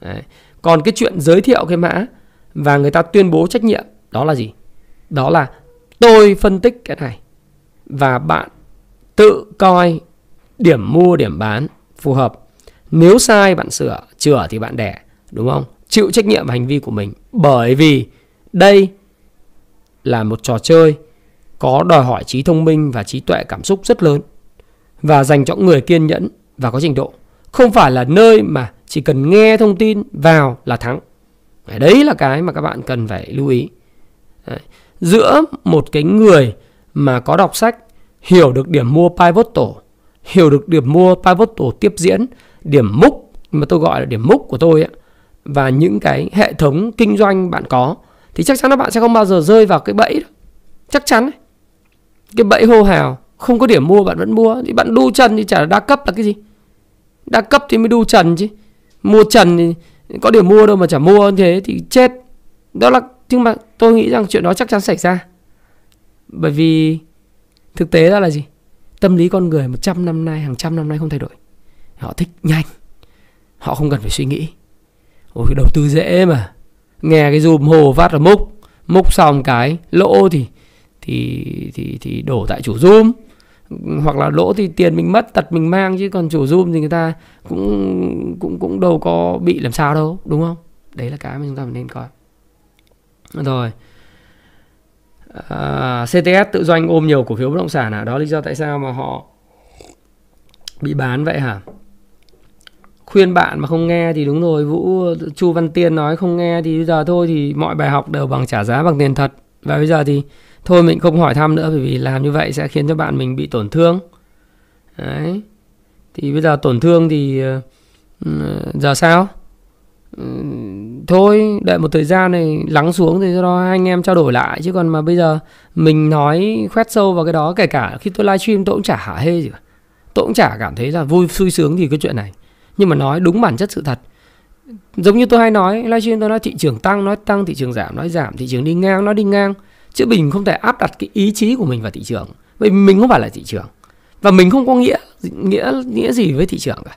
Đấy. còn cái chuyện giới thiệu cái mã và người ta tuyên bố trách nhiệm, đó là gì? Đó là tôi phân tích cái này và bạn tự coi điểm mua, điểm bán phù hợp. Nếu sai bạn sửa, chữa thì bạn đẻ, đúng không? Chịu trách nhiệm hành vi của mình bởi vì đây là một trò chơi có đòi hỏi trí thông minh và trí tuệ cảm xúc rất lớn và dành cho người kiên nhẫn và có trình độ không phải là nơi mà chỉ cần nghe thông tin vào là thắng đấy là cái mà các bạn cần phải lưu ý đấy. giữa một cái người mà có đọc sách hiểu được điểm mua pivotal hiểu được điểm mua pivotal tiếp diễn điểm múc mà tôi gọi là điểm múc của tôi ấy, và những cái hệ thống kinh doanh bạn có thì chắc chắn là bạn sẽ không bao giờ rơi vào cái bẫy đó. chắc chắn ấy. cái bẫy hô hào không có điểm mua, bạn vẫn mua. Thì bạn đu trần thì chả là đa cấp là cái gì? Đa cấp thì mới đu trần chứ. Mua trần thì có điểm mua đâu mà chả mua như thế thì chết. Đó là, nhưng mà tôi nghĩ rằng chuyện đó chắc chắn xảy ra. Bởi vì thực tế ra là gì? Tâm lý con người 100 năm nay, hàng trăm năm nay không thay đổi. Họ thích nhanh. Họ không cần phải suy nghĩ. Ôi, đầu tư dễ mà. Nghe cái dùm hồ phát là múc. Múc xong cái lỗ thì thì thì thì đổ tại chủ zoom hoặc là lỗ thì tiền mình mất tật mình mang chứ còn chủ zoom thì người ta cũng cũng cũng đâu có bị làm sao đâu đúng không? Đấy là cái mà chúng ta nên coi. Rồi. À, CTS tự doanh ôm nhiều cổ phiếu bất động sản à? Đó lý do tại sao mà họ bị bán vậy hả? Khuyên bạn mà không nghe thì đúng rồi vũ chu văn tiên nói không nghe thì bây giờ thôi thì mọi bài học đều bằng trả giá bằng tiền thật. Và bây giờ thì thôi mình không hỏi thăm nữa, bởi vì làm như vậy sẽ khiến cho bạn mình bị tổn thương. Đấy. Thì bây giờ tổn thương thì ờ, ừ, giờ sao? Ừ, thôi, đợi một thời gian này lắng xuống thì cho đó hai anh em trao đổi lại, chứ còn mà bây giờ mình nói khoét sâu vào cái đó, kể cả khi tôi livestream tôi cũng chả hả hê gì cả. Tôi cũng chả cảm thấy là vui, xui sướng gì cái chuyện này. Nhưng mà nói đúng bản chất sự thật. Giống như tôi hay nói, livestream tôi nói thị trường tăng, nói tăng thị trường giảm, nói giảm thị trường đi ngang nó đi ngang chứ mình không thể áp đặt cái ý chí của mình vào thị trường. Vì mình không phải là thị trường. Và mình không có nghĩa nghĩa nghĩa gì với thị trường cả.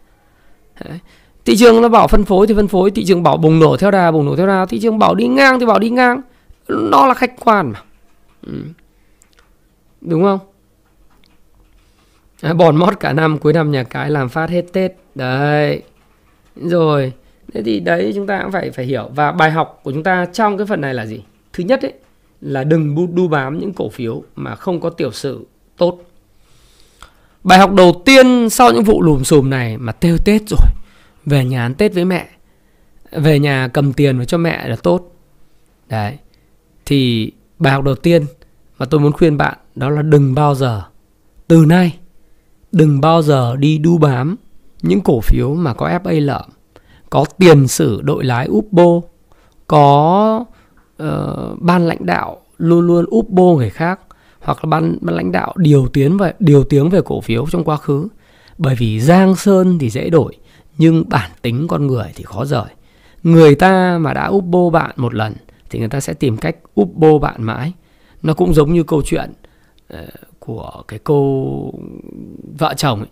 Đấy. thị trường nó bảo phân phối thì phân phối thị trường bảo bùng nổ theo đà bùng nổ theo đà. Thị trường bảo đi ngang thì bảo đi ngang. Nó là khách quan mà. Ừ. đúng không? À, bòn mót cả năm cuối năm nhà cái làm phát hết tết. Đấy. Rồi. Thế thì đấy chúng ta cũng phải phải hiểu. Và bài học của chúng ta trong cái phần này là gì? Thứ nhất ấy là đừng đu bám những cổ phiếu mà không có tiểu sử tốt. Bài học đầu tiên sau những vụ lùm xùm này mà tiêu Tết rồi, về nhà ăn Tết với mẹ, về nhà cầm tiền và cho mẹ là tốt. Đấy. Thì bài học đầu tiên mà tôi muốn khuyên bạn đó là đừng bao giờ từ nay đừng bao giờ đi đu bám những cổ phiếu mà có FA lợm, có tiền sử đội lái Upbo, có uh, ban lãnh đạo luôn luôn úp bô người khác hoặc là ban, ban lãnh đạo điều tiến về điều tiếng về cổ phiếu trong quá khứ. Bởi vì giang sơn thì dễ đổi, nhưng bản tính con người thì khó rời. Người ta mà đã úp bô bạn một lần thì người ta sẽ tìm cách úp bô bạn mãi. Nó cũng giống như câu chuyện uh, của cái cô vợ chồng ấy.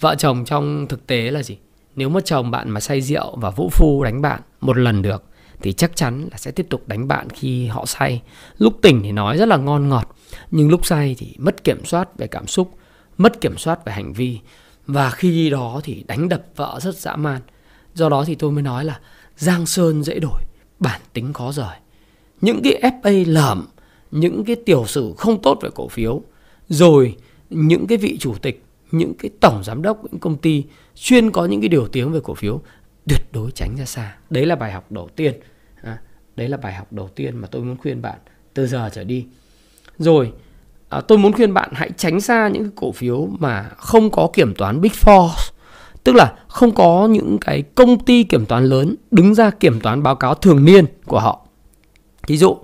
Vợ chồng trong thực tế là gì? Nếu mà chồng bạn mà say rượu và vũ phu đánh bạn một lần được thì chắc chắn là sẽ tiếp tục đánh bạn khi họ say. Lúc tỉnh thì nói rất là ngon ngọt, nhưng lúc say thì mất kiểm soát về cảm xúc, mất kiểm soát về hành vi và khi đó thì đánh đập vợ rất dã man. Do đó thì tôi mới nói là giang sơn dễ đổi, bản tính khó rời. Những cái FA lởm, những cái tiểu sử không tốt về cổ phiếu, rồi những cái vị chủ tịch, những cái tổng giám đốc những công ty chuyên có những cái điều tiếng về cổ phiếu tuyệt đối tránh ra xa. Đấy là bài học đầu tiên. À, đấy là bài học đầu tiên mà tôi muốn khuyên bạn từ giờ trở đi. Rồi, à, tôi muốn khuyên bạn hãy tránh xa những cổ phiếu mà không có kiểm toán Big Four. Tức là không có những cái công ty kiểm toán lớn đứng ra kiểm toán báo cáo thường niên của họ. Ví dụ,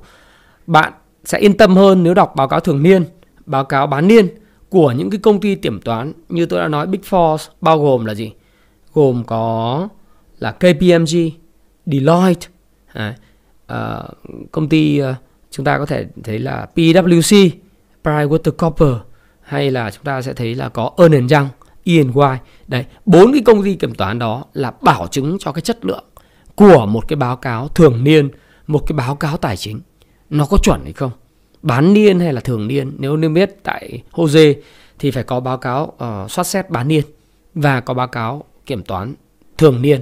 bạn sẽ yên tâm hơn nếu đọc báo cáo thường niên, báo cáo bán niên của những cái công ty kiểm toán như tôi đã nói Big Four bao gồm là gì? Gồm có là KPMG, Deloitte, à, à, công ty à, chúng ta có thể thấy là PwC, PricewaterhouseCoopers hay là chúng ta sẽ thấy là có Ernst Young, EY. Đấy, bốn cái công ty kiểm toán đó là bảo chứng cho cái chất lượng của một cái báo cáo thường niên, một cái báo cáo tài chính nó có chuẩn hay không? Bán niên hay là thường niên? Nếu nên biết tại Jose thì phải có báo cáo uh, soát xét bán niên và có báo cáo kiểm toán thường niên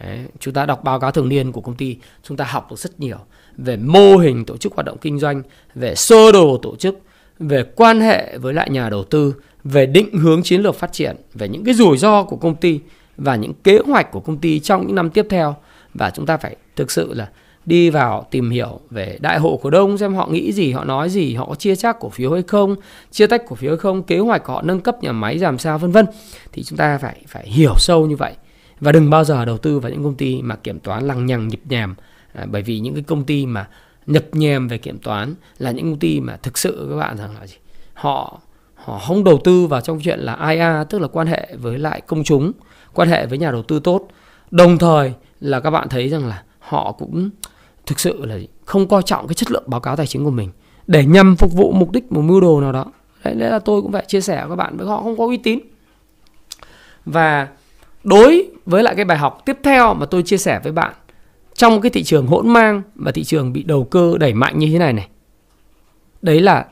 Đấy, chúng ta đọc báo cáo thường niên của công ty chúng ta học được rất nhiều về mô hình tổ chức hoạt động kinh doanh về sơ đồ tổ chức về quan hệ với lại nhà đầu tư về định hướng chiến lược phát triển về những cái rủi ro của công ty và những kế hoạch của công ty trong những năm tiếp theo. Và chúng ta phải thực sự là đi vào tìm hiểu về đại hội cổ đông xem họ nghĩ gì họ nói gì họ có chia chác cổ phiếu hay không chia tách cổ phiếu hay không kế hoạch của họ nâng cấp nhà máy làm sao vân vân. Thì chúng ta phải phải hiểu sâu như vậy và đừng bao giờ đầu tư vào những công ty mà kiểm toán lằng nhằng nhịp nhèm à, bởi vì những cái công ty mà nhập nhèm về kiểm toán là những công ty mà thực sự các bạn rằng là gì? Họ họ không đầu tư vào trong chuyện là IA tức là quan hệ với lại công chúng quan hệ với nhà đầu tư tốt. Đồng thời là các bạn thấy rằng là họ cũng thực sự là không coi trọng cái chất lượng báo cáo tài chính của mình. Để nhằm phục vụ mục đích một mưu đồ nào đó. Đấy, là tôi cũng phải chia sẻ với các bạn với họ không có uy tín. Và đối với lại cái bài học tiếp theo mà tôi chia sẻ với bạn, trong cái thị trường hỗn mang và thị trường bị đầu cơ đẩy mạnh như thế này này, đấy là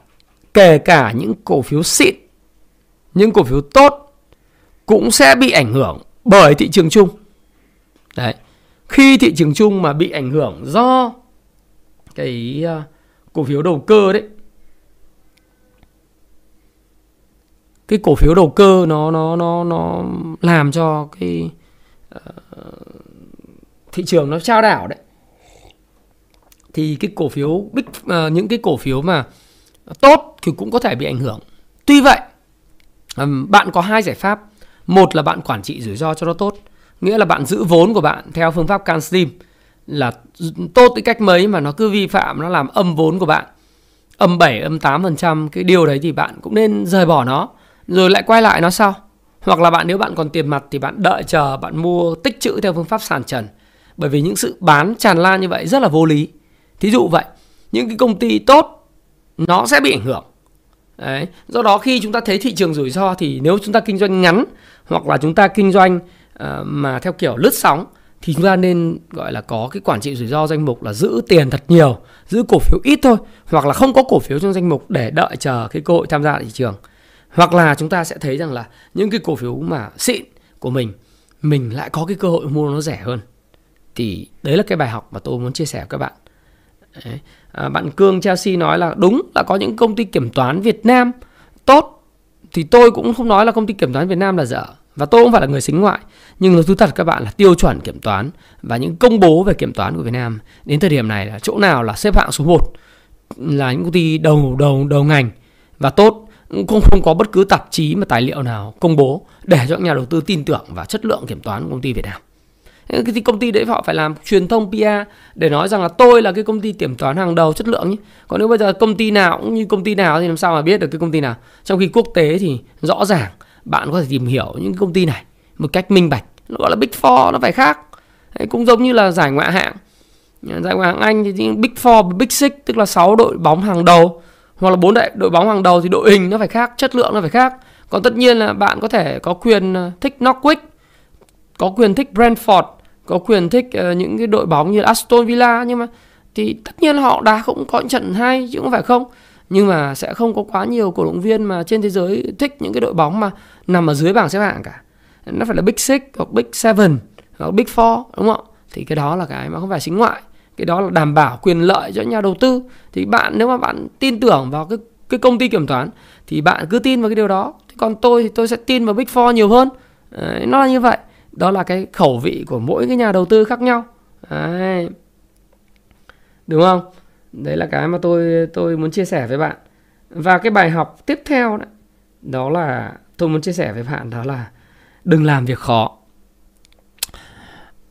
kể cả những cổ phiếu xịn, những cổ phiếu tốt cũng sẽ bị ảnh hưởng bởi thị trường chung. Đấy, khi thị trường chung mà bị ảnh hưởng do cái ờ, cổ phiếu đầu cơ đấy cái cổ phiếu đầu cơ nó nó nó nó làm cho cái uh, thị trường nó trao đảo đấy. Thì cái cổ phiếu big uh, những cái cổ phiếu mà tốt thì cũng có thể bị ảnh hưởng. Tuy vậy um, bạn có hai giải pháp. Một là bạn quản trị rủi ro cho nó tốt nghĩa là bạn giữ vốn của bạn theo phương pháp can slim là tốt cái cách mấy mà nó cứ vi phạm nó làm âm vốn của bạn. Âm 7 âm 8% cái điều đấy thì bạn cũng nên rời bỏ nó rồi lại quay lại nó sau. Hoặc là bạn nếu bạn còn tiền mặt thì bạn đợi chờ bạn mua tích trữ theo phương pháp sàn trần. Bởi vì những sự bán tràn lan như vậy rất là vô lý. Thí dụ vậy những cái công ty tốt nó sẽ bị ảnh hưởng. Đấy. do đó khi chúng ta thấy thị trường rủi ro thì nếu chúng ta kinh doanh ngắn hoặc là chúng ta kinh doanh uh, mà theo kiểu lướt sóng thì chúng ta nên gọi là có cái quản trị rủi ro danh mục là giữ tiền thật nhiều giữ cổ phiếu ít thôi hoặc là không có cổ phiếu trong danh mục để đợi chờ cái cơ hội tham gia thị trường hoặc là chúng ta sẽ thấy rằng là những cái cổ phiếu mà xịn của mình mình lại có cái cơ hội mua nó rẻ hơn. Thì đấy là cái bài học mà tôi muốn chia sẻ với các bạn. Đấy. À, bạn Cương Chelsea nói là đúng là có những công ty kiểm toán Việt Nam tốt thì tôi cũng không nói là công ty kiểm toán Việt Nam là dở và tôi cũng phải là người xính ngoại. Nhưng nói thú thật các bạn là tiêu chuẩn kiểm toán và những công bố về kiểm toán của Việt Nam đến thời điểm này là chỗ nào là xếp hạng số 1 là những công ty đầu đầu đầu ngành và tốt cũng không có bất cứ tạp chí mà tài liệu nào công bố để cho nhà đầu tư tin tưởng vào chất lượng kiểm toán của công ty Việt Nam. Thì công ty đấy họ phải làm truyền thông PR để nói rằng là tôi là cái công ty kiểm toán hàng đầu chất lượng nhé. Còn nếu bây giờ công ty nào cũng như công ty nào thì làm sao mà biết được cái công ty nào. Trong khi quốc tế thì rõ ràng bạn có thể tìm hiểu những công ty này một cách minh bạch. Nó gọi là Big Four nó phải khác. Đấy, cũng giống như là giải ngoại hạng. Giải ngoại hạng Anh thì Big Four, Big Six tức là 6 đội bóng hàng đầu hoặc là bốn đại đội bóng hàng đầu thì đội hình nó phải khác, chất lượng nó phải khác. Còn tất nhiên là bạn có thể có quyền ờ, thích Norwich, có quyền thích Brentford, có quyền thích uh, những cái đội bóng như Aston Villa nhưng mà thì tất nhiên họ đá cũng có những trận hay chứ không phải không. Nhưng mà sẽ không có quá nhiều cổ động viên mà trên thế giới thích những cái đội bóng mà nằm ở dưới bảng xếp hạng cả. Nó phải là big six hoặc big seven hoặc big four đúng không thì cái đó là cái mà không phải chính ngoại cái đó là đảm bảo quyền lợi cho nhà đầu tư. Thì bạn nếu mà bạn tin tưởng vào cái cái công ty kiểm toán thì bạn cứ tin vào cái điều đó. Còn tôi thì tôi sẽ tin vào big four nhiều hơn. Đấy, nó là như vậy. Đó là cái khẩu vị của mỗi cái nhà đầu tư khác nhau. Đấy. đúng không? Đấy là cái mà tôi tôi muốn chia sẻ với bạn. Và cái bài học tiếp theo đấy, đó là tôi muốn chia sẻ với bạn đó là đừng làm việc khó.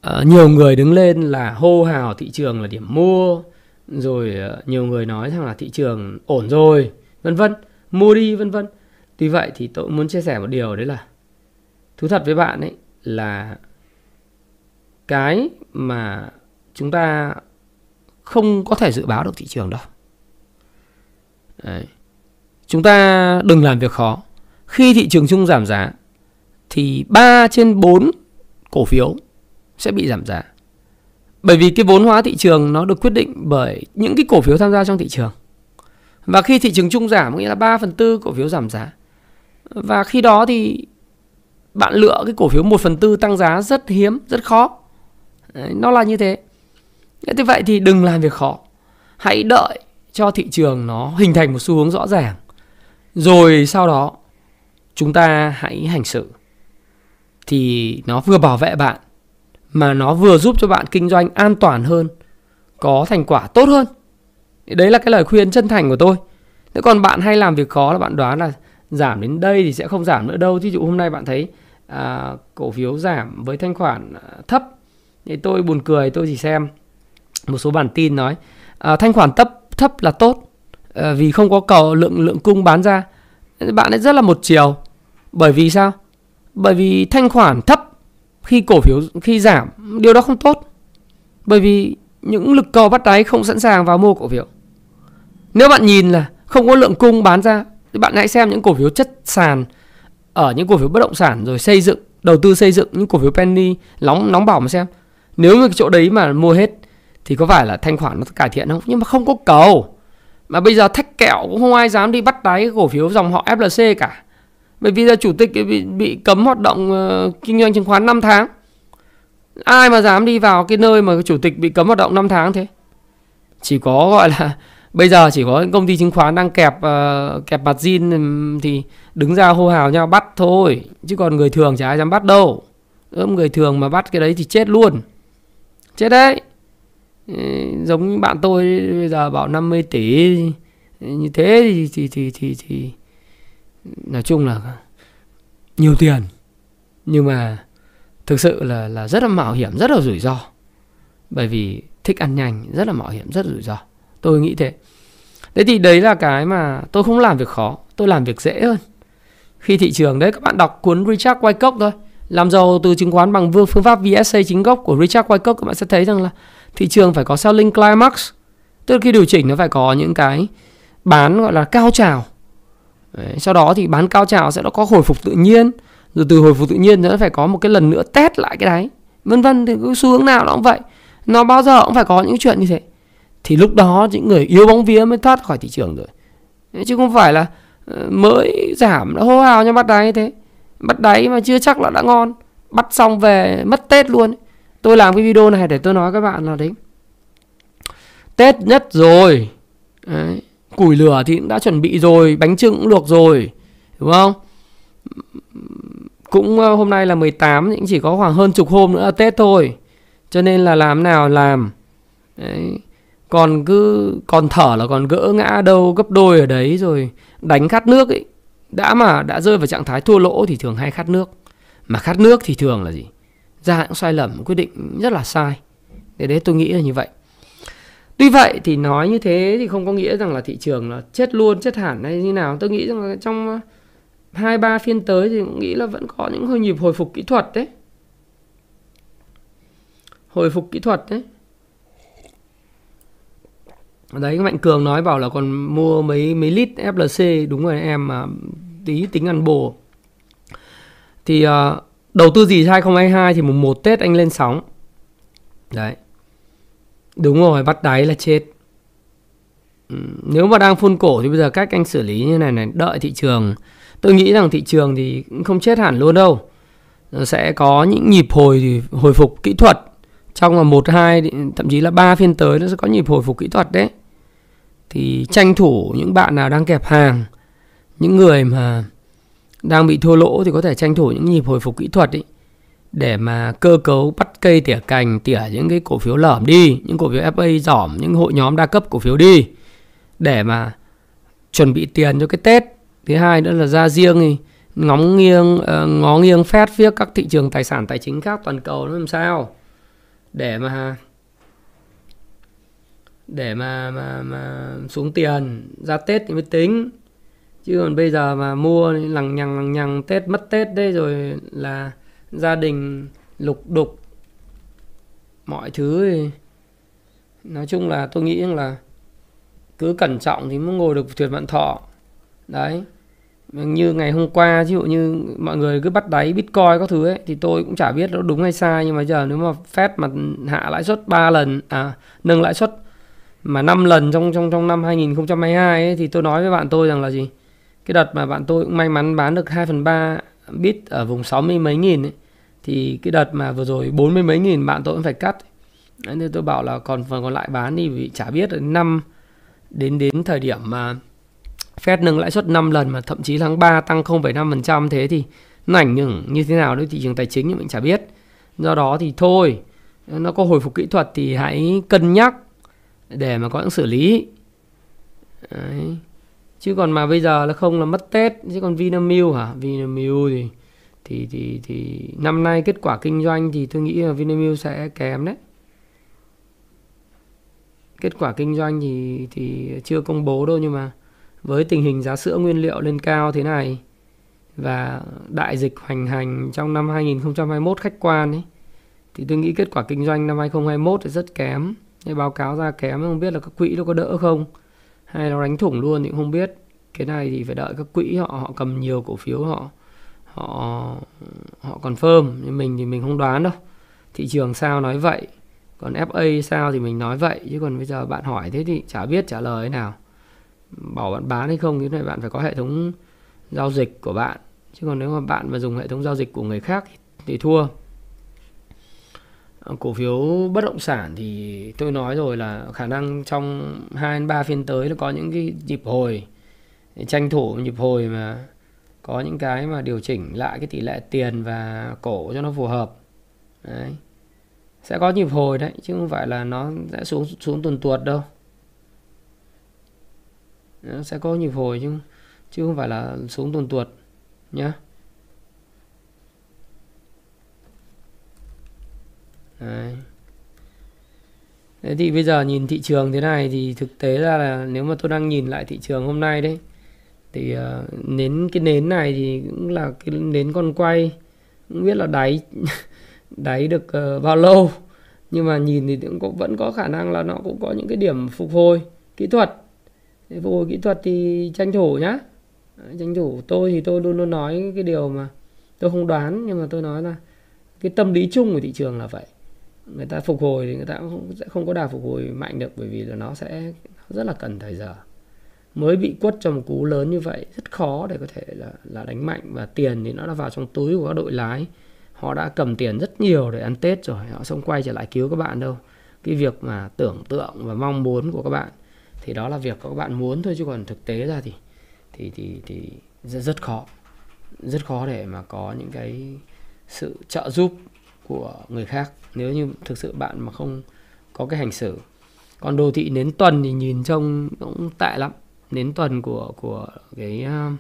Ờ, nhiều người đứng lên là hô hào thị trường là điểm mua rồi uh, nhiều người nói rằng là thị trường ổn rồi vân vân mua đi vân vân tuy vậy thì tôi muốn chia sẻ một điều đấy là thú thật với bạn ấy là cái mà chúng ta không có thể dự báo được thị trường đâu. Đấy. Chúng ta đừng làm việc khó. Khi thị trường chung giảm giá thì 3 trên 4 cổ phiếu sẽ bị giảm giá. Bởi vì cái vốn hóa thị trường nó được quyết định bởi những cái cổ phiếu tham gia trong thị trường. Và khi thị trường chung giảm nghĩa là 3 phần tư cổ phiếu giảm giá. Và khi đó thì bạn lựa cái cổ phiếu 1 phần tư tăng giá rất hiếm, rất khó. Đấy, nó là như thế. Thế vậy thì đừng làm việc khó. Hãy đợi cho thị trường nó hình thành một xu hướng rõ ràng. Rồi sau đó chúng ta hãy hành xử. Thì nó vừa bảo vệ bạn mà nó vừa giúp cho bạn kinh doanh an toàn hơn, có thành quả tốt hơn. Đấy là cái lời khuyên chân thành của tôi. Thế còn bạn hay làm việc khó là bạn đoán là giảm đến đây thì sẽ không giảm nữa đâu. thí dụ hôm nay bạn thấy à, cổ phiếu giảm với thanh khoản à, thấp thì tôi buồn cười tôi chỉ xem một số bản tin nói à, thanh khoản thấp thấp là tốt à, vì không có cầu lượng lượng cung bán ra bạn ấy rất là một chiều bởi vì sao bởi vì thanh khoản thấp khi cổ phiếu, khi giảm, điều đó không tốt. Bởi vì những lực cầu bắt đáy không sẵn sàng vào mua cổ phiếu. Nếu bạn nhìn là không có lượng cung bán ra, thì bạn hãy xem những cổ phiếu chất sàn ở những cổ phiếu bất động sản rồi xây dựng, đầu tư xây dựng những cổ phiếu penny, nóng nóng bỏng mà xem. Nếu như cái chỗ đấy mà mua hết thì có phải là thanh khoản nó cải thiện không? Nhưng mà không có cầu. Mà bây giờ thách kẹo cũng không ai dám đi bắt đáy cổ phiếu dòng họ FLC cả bởi vì là chủ tịch bị, bị cấm hoạt động uh, kinh doanh chứng khoán 5 tháng. Ai mà dám đi vào cái nơi mà chủ tịch bị cấm hoạt động 5 tháng thế? Chỉ có gọi là bây giờ chỉ có công ty chứng khoán đang kẹp uh, kẹp mặt zin thì đứng ra hô hào nhau bắt thôi. Chứ còn người thường chả ai dám bắt đâu. Ớm người thường mà bắt cái đấy thì chết luôn. Chết đấy. Giống như bạn tôi bây giờ bảo 50 tỷ. Như thế thì thì thì thì, thì nói chung là nhiều tiền. Nhưng mà thực sự là là rất là mạo hiểm rất là rủi ro. Bởi vì thích ăn nhanh rất là mạo hiểm rất là rủi ro. Tôi nghĩ thế. Thế thì đấy là cái mà tôi không làm việc khó tôi làm việc dễ hơn. Khi thị trường đấy các bạn đọc cuốn Richard Wyckoff thôi. Làm giàu từ chứng khoán bằng phương pháp VSA chính gốc của Richard Wyckoff các bạn sẽ thấy rằng là thị trường phải có selling climax. Tức là khi điều chỉnh nó phải có những cái bán gọi là cao trào Đấy, sau đó thì bán cao trào sẽ nó có hồi phục tự nhiên rồi từ hồi phục tự nhiên nó phải có một cái lần nữa test lại cái đáy vân vân thì cái xu hướng nào nó cũng vậy. Nó bao giờ cũng phải có những chuyện như thế. Thì lúc đó những người yếu bóng vía mới thoát khỏi thị trường rồi. Chứ không phải là ờ, mới giảm đã hô hào cho bắt đáy thế. Bắt đáy mà chưa chắc là đã ngon. Bắt xong về mất tết luôn. Tôi làm cái video này để tôi nói các bạn là đấy. Tết nhất rồi. Đấy. Củi lửa thì cũng đã chuẩn bị rồi, Bánh trưng cũng luộc rồi, Đúng không? Cũng ờ, hôm nay là 18 Cũng chỉ có khoảng hơn chục hôm nữa là Tết thôi, Cho nên là làm nào làm. Đấy. Còn cứ, còn thở là còn gỡ ngã đâu, gấp đôi ở đấy rồi đánh khát nước ấy. Đã mà, đã rơi vào trạng thái thua lỗ thì thường hay khát nước. Mà khát nước thì thường là gì? Ra cũng sai lầm, quyết định rất là sai. Để đấy, tôi nghĩ là như vậy tuy vậy thì nói như thế thì không có nghĩa rằng là thị trường là chết luôn chết hẳn hay như nào. Tôi nghĩ rằng là trong ờ, hai ba phiên tới thì cũng nghĩ là vẫn có những hơi nhịp hồi phục kỹ thuật đấy. Hồi phục kỹ thuật đấy. Đấy mạnh cường nói bảo là còn mua mấy mấy lít FLC đúng rồi em mà tí tính ăn bồ. Thì uh, đầu tư gì 2022 thì mùng 1 Tết anh lên sóng. Đấy đúng rồi, bắt đáy là chết. Ừ, nếu mà đang phun cổ thì bây giờ cách anh xử lý như này này, đợi thị trường. Tôi nghĩ rằng thị trường thì cũng không chết hẳn luôn đâu. Sẽ có những nhịp hồi hồi phục kỹ thuật. Trong là một, hai, thậm chí là ba phiên tới nó sẽ có nhịp hồi phục kỹ thuật đấy. Thì tranh thủ những bạn nào đang kẹp hàng, những người mà đang bị thua lỗ thì có thể tranh thủ những nhịp hồi phục kỹ thuật ấy để mà cơ cấu bắt cây tỉa cành tỉa những cái cổ phiếu lởm đi những cổ phiếu FA giỏm những hội nhóm đa cấp cổ phiếu đi để mà chuẩn bị tiền cho cái Tết. Thứ hai nữa là ra riêng thì ngóng nghiêng uh, ngó nghiêng phép phía các thị trường tài sản tài chính khác toàn cầu nó làm sao? Để mà để mà mà mà xuống tiền ra Tết thì mới tính. Chứ còn bây giờ mà mua lằng nhằng lằng nhằng Tết mất Tết đây rồi là gia đình lục đục mọi thứ thì nói chung là tôi nghĩ là cứ cẩn trọng thì mới ngồi được tuyệt vạn thọ. Đấy. Như ngày hôm qua ví dụ như mọi người cứ bắt đáy bitcoin các thứ ấy thì tôi cũng chả biết nó đúng hay sai nhưng mà giờ nếu mà Fed mà hạ lãi suất 3 lần à nâng lãi suất mà 5 lần trong trong trong năm 2022 ấy, thì tôi nói với bạn tôi rằng là gì? Cái đợt mà bạn tôi cũng may mắn bán được 2 phần 3 bit ở vùng 60 mấy nghìn ấy, thì cái đợt mà vừa rồi 40 mấy nghìn bạn tôi cũng phải cắt Đấy, nên tôi bảo là còn phần còn lại bán đi vì chả biết đến năm đến đến thời điểm mà Fed nâng lãi suất 5 lần mà thậm chí tháng 3 tăng 0,5% thế thì nó ảnh hưởng như thế nào đối thị trường tài chính thì mình chả biết. Do đó thì thôi, nó có hồi phục kỹ thuật thì hãy cân nhắc để mà có những xử lý Đấy chứ còn mà bây giờ là không là mất tết, chứ còn Vinamilk hả? Vinamilk thì thì thì thì năm nay kết quả kinh doanh thì tôi nghĩ là Vinamilk sẽ kém đấy. Kết quả kinh doanh thì thì chưa công bố đâu nhưng mà với tình hình giá sữa nguyên liệu lên cao thế này và đại dịch hoành hành trong năm 2021 khách quan ấy, thì tôi nghĩ kết quả kinh doanh năm 2021 thì rất kém. Cái báo cáo ra kém, không biết là các quỹ nó có đỡ không? Hay nó đánh thủng luôn thì cũng không biết. Cái này thì phải đợi các quỹ họ họ cầm nhiều cổ phiếu họ họ họ còn phơm nhưng mình thì mình không đoán đâu. Thị trường sao nói vậy? Còn FA sao thì mình nói vậy. Chứ còn bây giờ bạn hỏi thế thì chả biết trả lời thế nào. Bảo bạn bán hay không thì này bạn phải có hệ thống giao dịch của bạn. Chứ còn nếu mà bạn mà dùng hệ thống giao dịch của người khác thì thua. Ờ, cổ phiếu bất động sản thì tôi nói rồi là khả năng trong 2 đến 3 phiên tới nó có những cái nhịp hồi, tranh thủ nhịp hồi mà có những cái mà điều chỉnh lại cái tỷ lệ tiền và cổ cho nó phù hợp. Đấy. Sẽ có nhịp hồi đấy, chứ không phải là nó sẽ xuống xuống tuần tuột đâu. Nó sẽ có nhịp hồi chứ chứ không phải là xuống tuần tuột nhá. Đấy. Thế thì bây giờ nhìn thị trường thế này thì thực tế ra là nếu mà tôi đang nhìn lại thị trường hôm nay đấy thì uh, nến cái nến này thì cũng là cái nến con quay không biết là đáy đáy được uh, bao lâu. Nhưng mà nhìn thì cũng có, vẫn có khả năng là nó cũng có những cái điểm phục hồi kỹ thuật. Phục hồi kỹ thuật thì tranh thủ nhá. Tranh thủ. Tôi thì tôi luôn luôn nói cái điều mà tôi không đoán nhưng mà tôi nói là cái tâm lý chung của thị trường là vậy người ta phục hồi thì người ta cũng sẽ không có đà phục hồi mạnh được bởi vì là nó sẽ rất là cần thời giờ. Mới bị quất trong một cú lớn như vậy rất khó để có thể là là đánh mạnh và tiền thì nó đã vào trong túi của các đội lái. Họ đã cầm tiền rất nhiều để ăn tết rồi họ không quay trở lại cứu các bạn đâu. Cái việc mà tưởng tượng và mong muốn của các bạn thì đó là việc các bạn muốn thôi chứ còn thực tế ra thì thì thì thì rất, rất khó. Rất khó để mà có những cái sự trợ giúp của người khác. Nếu như thực sự bạn mà không có cái hành xử còn đồ thị nến tuần thì nhìn trông cũng tệ lắm. Nến tuần của của cái ờ,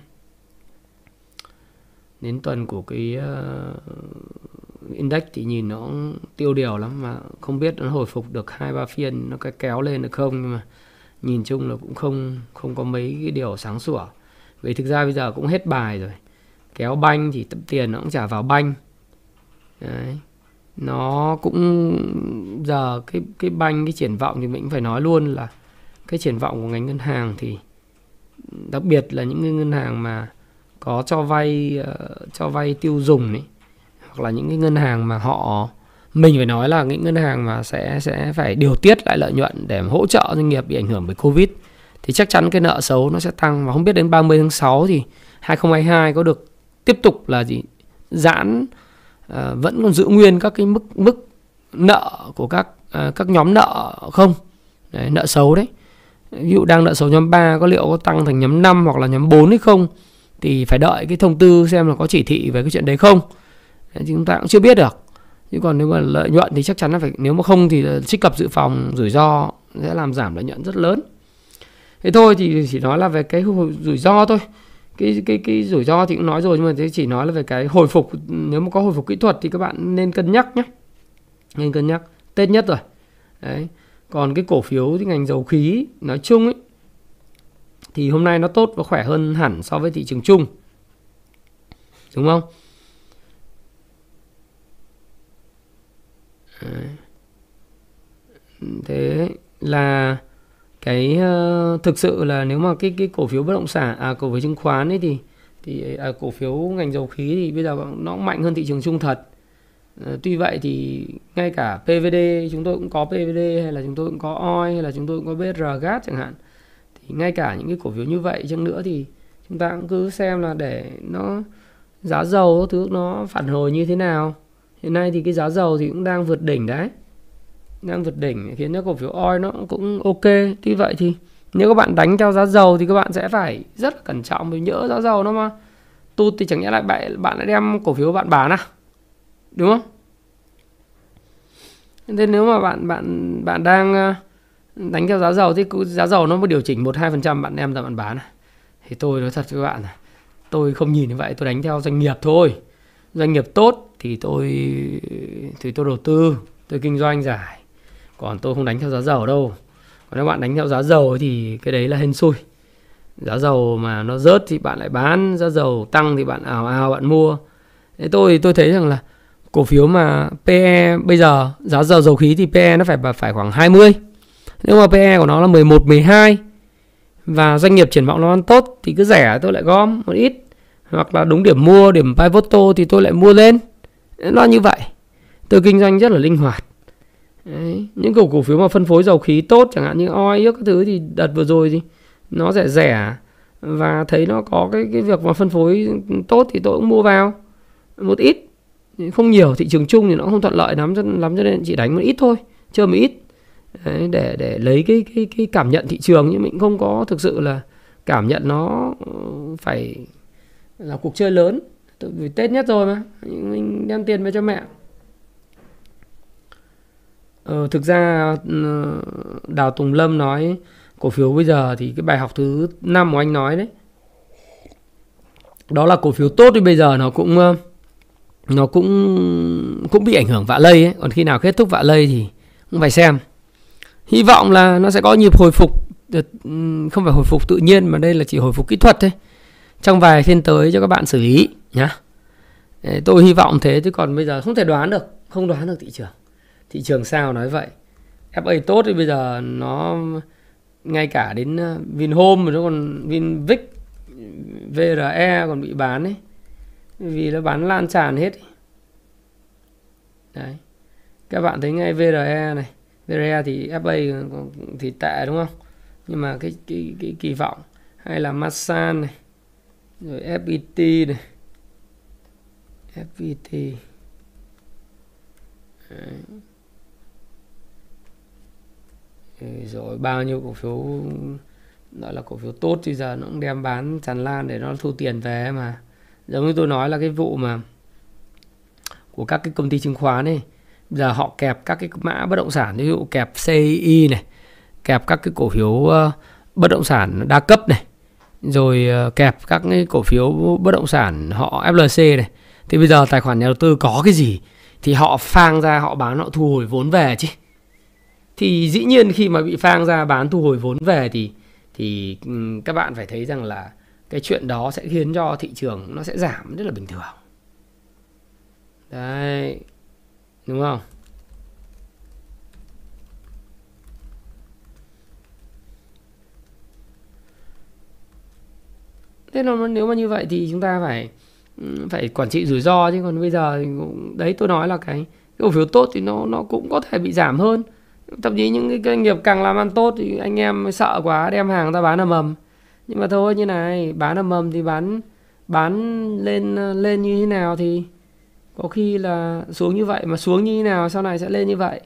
nến tuần của cái uh, index thì nhìn nó tiêu điều lắm mà không biết nó hồi phục được hai ba phiên nó cái kéo lên được không. Nhưng mà nhìn chung là cũng không không có mấy cái điều sáng sủa. Vì thực ra bây giờ cũng hết bài rồi. Kéo banh thì tập tiền nó cũng trả vào banh. Đấy nó cũng giờ cái cái banh cái triển vọng thì mình cũng phải nói luôn là cái triển vọng của ngành ngân hàng thì đặc biệt là những ngân hàng mà có cho vay uh, cho vay tiêu dùng ấy hoặc là những cái ngân hàng mà họ mình phải nói là những ngân hàng mà sẽ sẽ phải điều tiết lại lợi nhuận để hỗ trợ doanh nghiệp bị ảnh hưởng bởi Covid thì chắc chắn cái nợ xấu nó sẽ tăng. Và không biết đến 30 tháng 6 thì 2022 có được tiếp tục là gì? Giãn Ờ, vẫn còn giữ nguyên các cái mức mức nợ của các à, các nhóm nợ không? Đấy, nợ xấu đấy. Ví dụ đang nợ xấu nhóm 3 có liệu có tăng thành nhóm 5 hoặc là nhóm 4 hay không? Thì phải đợi cái thông tư xem là có chỉ thị về cái chuyện đấy không? Đấy, chúng ta cũng chưa biết được. Chứ còn nếu mà lợi nhuận thì chắc chắn là phải nếu mà không thì trích cập dự phòng rủi ro sẽ làm giảm lợi nhuận rất lớn. Thế thôi thì chỉ nói là về cái rủi ro thôi cái cái cái rủi ro thì cũng nói rồi, nhưng mà thế chỉ nói là về cái hồi phục. Nếu mà có hồi phục kỹ thuật thì các bạn nên cân nhắc nhé. Nên cân nhắc. Tết nhất rồi. Đấy. Còn cái cổ phiếu thì ngành dầu khí, nói chung ấy, thì hôm nay nó tốt và khỏe hơn hẳn so với thị trường chung. Đúng không? Thế là cái uh, thực sự là nếu mà cái cái cổ phiếu bất động sản à cổ phiếu chứng khoán ấy thì thì à, cổ phiếu ngành dầu khí thì bây giờ nó cũng mạnh hơn thị trường chung thật. À, tuy vậy thì ngay cả PVD chúng tôi cũng có PVD hay là chúng tôi cũng có OI hay là chúng tôi cũng có BR gas chẳng hạn. Thì ngay cả những cái cổ phiếu như vậy chăng nữa thì chúng ta cũng cứ xem là để nó giá dầu thứ nó phản hồi như thế nào. Hiện nay thì cái giá dầu thì cũng đang vượt đỉnh đấy đang vượt đỉnh khiến cho cổ phiếu oil nó cũng ok. Tuy vậy thì nếu các bạn đánh theo giá dầu thì các bạn sẽ phải rất là cẩn trọng vì nhỡ giá dầu nó mà tụt thì chẳng nhẽ lại bạn bạn lại đem cổ phiếu bạn bán à? Đúng không? Thế nếu mà bạn bạn bạn đang ờ, đánh theo giá dầu thì giá dầu nó mới điều chỉnh một hai phần trăm bạn đem ra bạn bán à? thì tôi nói thật với các bạn là tôi không nhìn như vậy, tôi đánh theo doanh nghiệp thôi. Doanh nghiệp tốt thì tôi thì tôi đầu tư, tôi kinh doanh giải còn tôi không đánh theo giá dầu đâu. Còn nếu bạn đánh theo giá dầu thì cái đấy là hên xui. Giá dầu mà nó rớt thì bạn lại bán, giá dầu tăng thì bạn ảo ảo bạn mua. Thế tôi tôi thấy rằng là cổ phiếu mà PE bây giờ, giá dầu dầu khí thì PE nó phải phải khoảng 20 nếu mà PE của nó là 11 12 và doanh nghiệp triển vọng nó ăn tốt thì cứ rẻ tôi lại gom một ít. Hoặc là đúng điểm mua, điểm pivotal thì tôi lại mua lên. Nó như vậy. Tôi kinh doanh rất là linh hoạt. Đấy. những cổ cổ phiếu mà phân phối dầu khí tốt chẳng hạn như oil các thứ thì đợt vừa rồi thì nó rẻ rẻ và thấy nó có cái cái việc mà phân phối tốt thì tôi cũng mua vào. Một ít không nhiều thị trường chung thì nó không thuận lợi lắm cho lắm cho nên chỉ đánh một ít thôi chơi một ít. Đấy, để để lấy cái cái cái cảm nhận thị trường nhưng mình không có thực sự là cảm nhận nó ờ, phải là cuộc chơi lớn. Vì tết nhất rồi mà mình đem tiền về cho mẹ ờ, thực ra ừ, đào tùng lâm nói cổ phiếu bây giờ thì cái bài học thứ năm của anh nói đấy. Đó là cổ phiếu tốt thì bây giờ nó cũng ờ, nó cũng cũng bị ảnh hưởng vạ lây ấy. còn khi nào kết thúc vạ lây thì cũng phải xem. Hy vọng là nó sẽ có nhịp hồi phục ừ, không phải hồi phục tự nhiên mà đây là chỉ hồi phục kỹ thuật thôi. Trong vài phiên tới cho các bạn xử lý nhá. Tôi hy vọng thế chứ còn bây giờ không thể đoán được không đoán được thị trường thị trường sao nói vậy? FA tốt thì bây giờ nó ngay cả đến ờ, Vinhome mà nó còn Vinvic VRE còn bị bán ấy. Vì nó bán lan tràn hết đấy. Các bạn thấy ngay VRE này. VRE thì FA thì tệ đúng không? Nhưng mà cái cái cái kỳ vọng hay là Masan này, rồi FPT này. FPT Đấy rồi bao nhiêu cổ phiếu, gọi là cổ phiếu tốt thì giờ nó cũng đem bán tràn lan để nó thu tiền về mà. Giống như tôi nói là cái vụ mà của các cái công ty chứng khoán này giờ họ kẹp các cái mã bất động sản, ví dụ kẹp CI này, kẹp các cái cổ phiếu ờ, bất động sản đa cấp này, rồi ờ, kẹp các cái cổ phiếu bất động sản họ FLC này. Thì bây giờ tài khoản nhà đầu tư có cái gì thì họ phang ra họ bán họ thu hồi vốn về chứ thì dĩ nhiên khi mà bị phang ra bán thu hồi vốn về thì thì ừ, các bạn phải thấy rằng là cái chuyện đó sẽ khiến cho thị trường nó sẽ giảm rất là bình thường. Đấy, đúng không? Thế là nếu mà như vậy thì chúng ta phải ừ, phải quản trị rủi ro chứ. Còn bây giờ đấy, tôi nói là cái cổ phiếu tốt thì nó nó cũng có thể bị giảm hơn thậm chí những cái doanh nghiệp càng làm ăn tốt thì anh em sợ quá đem hàng ra bán ầm ầm. Nhưng mà thôi như này bán ầm ầm thì bán bán lên lên như thế nào thì có khi là xuống như vậy mà xuống như thế nào sau này sẽ lên như vậy.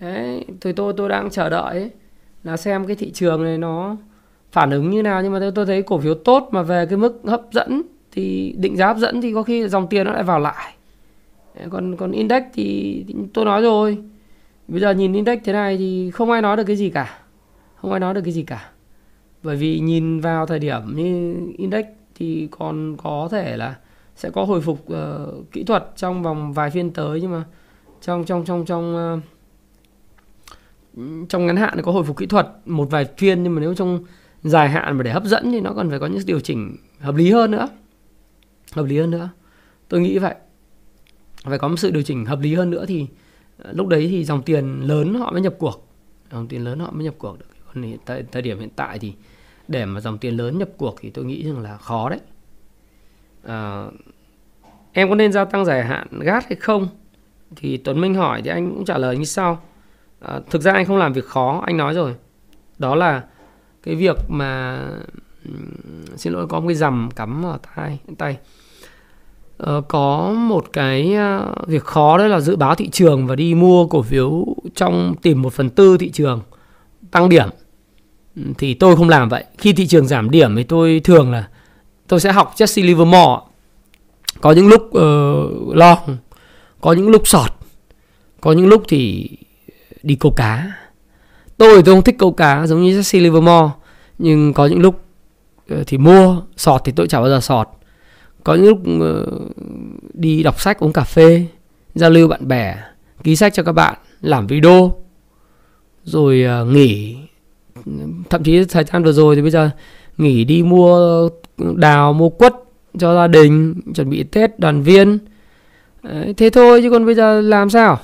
Đấy thì tôi tôi đang chờ đợi ấy, là xem cái thị trường này nó phản ứng như nào. Nhưng mà tôi thấy cổ phiếu tốt mà về cái mức hấp dẫn thì định giá hấp dẫn thì có khi dòng tiền nó lại vào lại. Còn còn index thì, thì tôi nói rồi bây giờ nhìn index thế này thì không ai nói được cái gì cả. Không ai nói được cái gì cả. Bởi vì nhìn vào thời điểm như index thì còn có thể là sẽ có hồi phục uh, kỹ thuật trong vòng vài phiên tới nhưng mà trong trong trong trong uh, trong ngắn hạn có hồi phục kỹ thuật một vài phiên nhưng mà nếu trong dài hạn mà để hấp dẫn thì nó còn phải có những điều chỉnh hợp lý hơn nữa. Hợp lý hơn nữa. Tôi nghĩ vậy. Phải có một sự điều chỉnh hợp lý hơn nữa thì lúc đấy thì dòng tiền lớn họ mới nhập cuộc. Dòng tiền lớn họ mới nhập cuộc được. Còn hiện tại thời điểm hiện tại thì để mà dòng tiền lớn nhập cuộc thì tôi nghĩ rằng là khó đấy. À, em có nên gia tăng dài hạn gas hay không? Thì Tuấn Minh hỏi thì anh cũng trả lời như sau. À, thực ra anh không làm việc khó anh nói rồi. Đó là cái việc mà xin lỗi có một cái rằm cắm vào tay tay uh, có một cái uh, việc khó đấy là dự báo thị trường và đi mua cổ phiếu trong tìm một phần tư thị trường tăng điểm. Ừ, thì tôi không làm vậy. Khi thị trường giảm điểm thì tôi thường là tôi sẽ học Jesse Livermore. Có những lúc ờ, uh, long có những lúc sọt có những lúc thì đi câu cá. Tôi tôi không thích câu cá giống như Jesse Livermore nhưng có những lúc ờ, thì mua sọt thì tôi chả bao giờ sọt có những lúc ờ, đi đọc sách, uống cà phê, giao lưu bạn bè, ký sách cho các bạn, làm video, rồi ờ, nghỉ. Thậm chí thời gian vừa rồi thì bây giờ nghỉ đi mua đào, mua quất cho gia đình, chuẩn bị tết, đoàn viên. Thế thôi chứ còn bây giờ làm sao?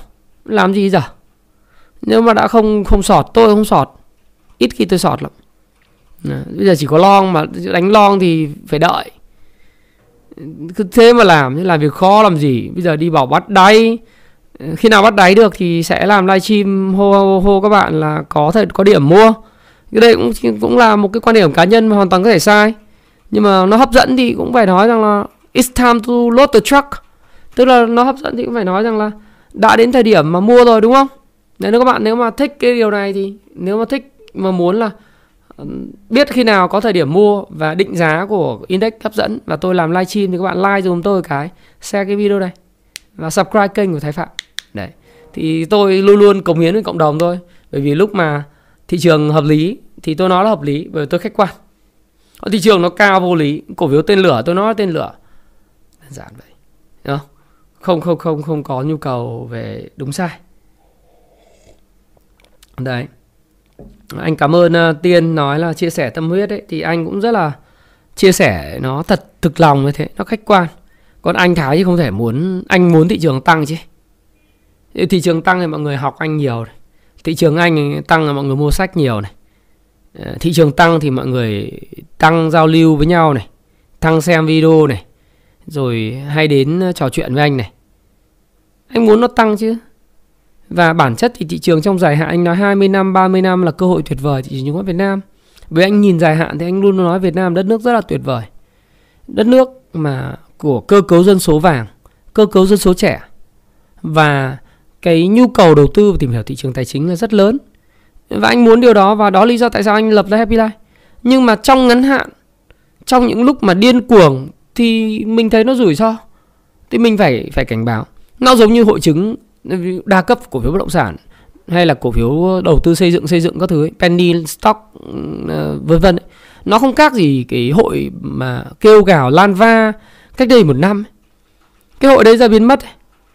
Làm gì giờ? Nếu mà đã không không sọt, tôi không sọt. Ít khi tôi sọt lắm. Bây giờ chỉ có lon mà, đánh lon thì phải đợi cứ thế mà làm làm việc khó làm gì? Bây giờ đi bảo bắt đáy. Khi nào bắt đáy được thì sẽ làm livestream hô, hô hô các bạn là có thể có điểm mua. Cái đây cũng cũng là một cái quan điểm cá nhân mà hoàn toàn có thể sai. Nhưng mà nó hấp dẫn thì cũng phải nói rằng là it's time to load the truck. Tức là nó hấp dẫn thì cũng phải nói rằng là đã đến thời điểm mà mua rồi đúng không? Nếu các bạn nếu mà thích cái điều này thì nếu mà thích mà muốn là biết khi nào có thời điểm mua và định giá của index hấp dẫn và tôi làm live stream thì các bạn like dùm tôi cái, share cái video này và subscribe kênh của Thái Phạm. Đấy, thì tôi luôn luôn cống hiến với cộng đồng thôi, bởi vì lúc mà thị trường hợp lý thì tôi nói là hợp lý bởi vì tôi khách quan. Còn thị trường nó cao vô lý, cổ phiếu tên lửa, tôi nói là tên lửa. Đơn giản vậy, Đúng không? Không không không không có nhu cầu về đúng sai. Đấy anh cảm ơn uh, tiên nói là chia sẻ tâm huyết ấy thì anh cũng rất là chia sẻ nó thật thực lòng như thế nó khách quan. Còn anh thái thì không thể muốn anh muốn thị trường tăng chứ. Thị trường tăng thì mọi người học anh nhiều này. thị trường anh tăng là mọi người mua sách nhiều này. Ờ, thị trường tăng thì mọi người tăng giao lưu với nhau này tăng xem video này rồi hay đến ờ, trò chuyện với anh này. Anh muốn nó tăng chứ và bản chất thì thị trường trong dài hạn anh nói 20 năm, 30 năm là cơ hội tuyệt vời thị trường chứng khoán Việt Nam. Với anh nhìn dài hạn thì anh luôn nói Việt Nam đất nước rất là tuyệt vời. Đất nước mà của cơ cấu dân số vàng, cơ cấu dân số trẻ và cái nhu cầu đầu tư và tìm hiểu thị trường tài chính là rất lớn. và anh muốn điều đó và đó lý do tại sao anh lập ra Happy Life nhưng mà trong ngắn hạn trong những lúc mà điên cuồng thì mình thấy nó rủi ro thì mình phải phải cảnh báo nó giống như hội chứng đa cấp cổ phiếu bất động sản hay là cổ phiếu đầu tư xây dựng xây dựng các thứ ấy, penny stock ừ, vân vân nó không khác gì cái hội mà kêu gào lan va cách đây một năm cái hội đấy ra biến mất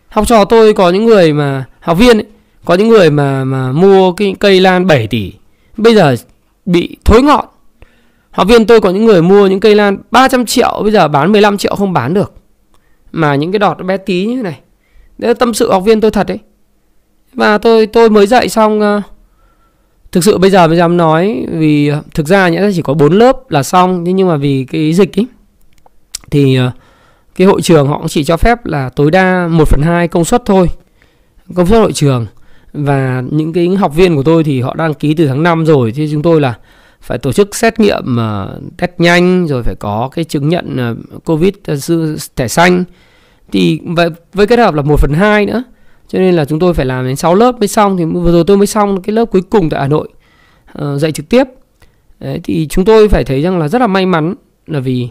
học trò tôi có những người mà học viên ấy, có những người mà mà mua cái cây lan 7 tỷ bây giờ bị thối ngọn. Học viên tôi có những người mua những cây lan 300 triệu bây giờ bán 15 triệu không bán được. Mà những cái đọt bé tí như thế này đấy là tâm sự học viên tôi thật đấy và tôi tôi mới dạy xong uh, thực sự bây giờ mới dám nói vì uh, thực ra nhẽ chỉ có 4 lớp là xong nhưng mà vì cái dịch ấy thì uh, cái hội trường họ cũng chỉ cho phép là tối đa 1 phần 2 công suất thôi công suất hội trường. Và những cái học viên của tôi thì họ đăng ký từ tháng 5 rồi thì chúng tôi là phải tổ chức xét nghiệm uh, test nhanh rồi phải có cái chứng nhận uh, covid uh, thẻ xanh thì với, với kết hợp là 1 phần 2 nữa. Cho nên là chúng tôi phải làm đến 6 lớp mới xong. Thì vừa rồi tôi mới xong cái lớp cuối cùng tại Hà Nội uh, dạy trực tiếp. Đấy, thì chúng tôi phải thấy rằng là rất là may mắn là vì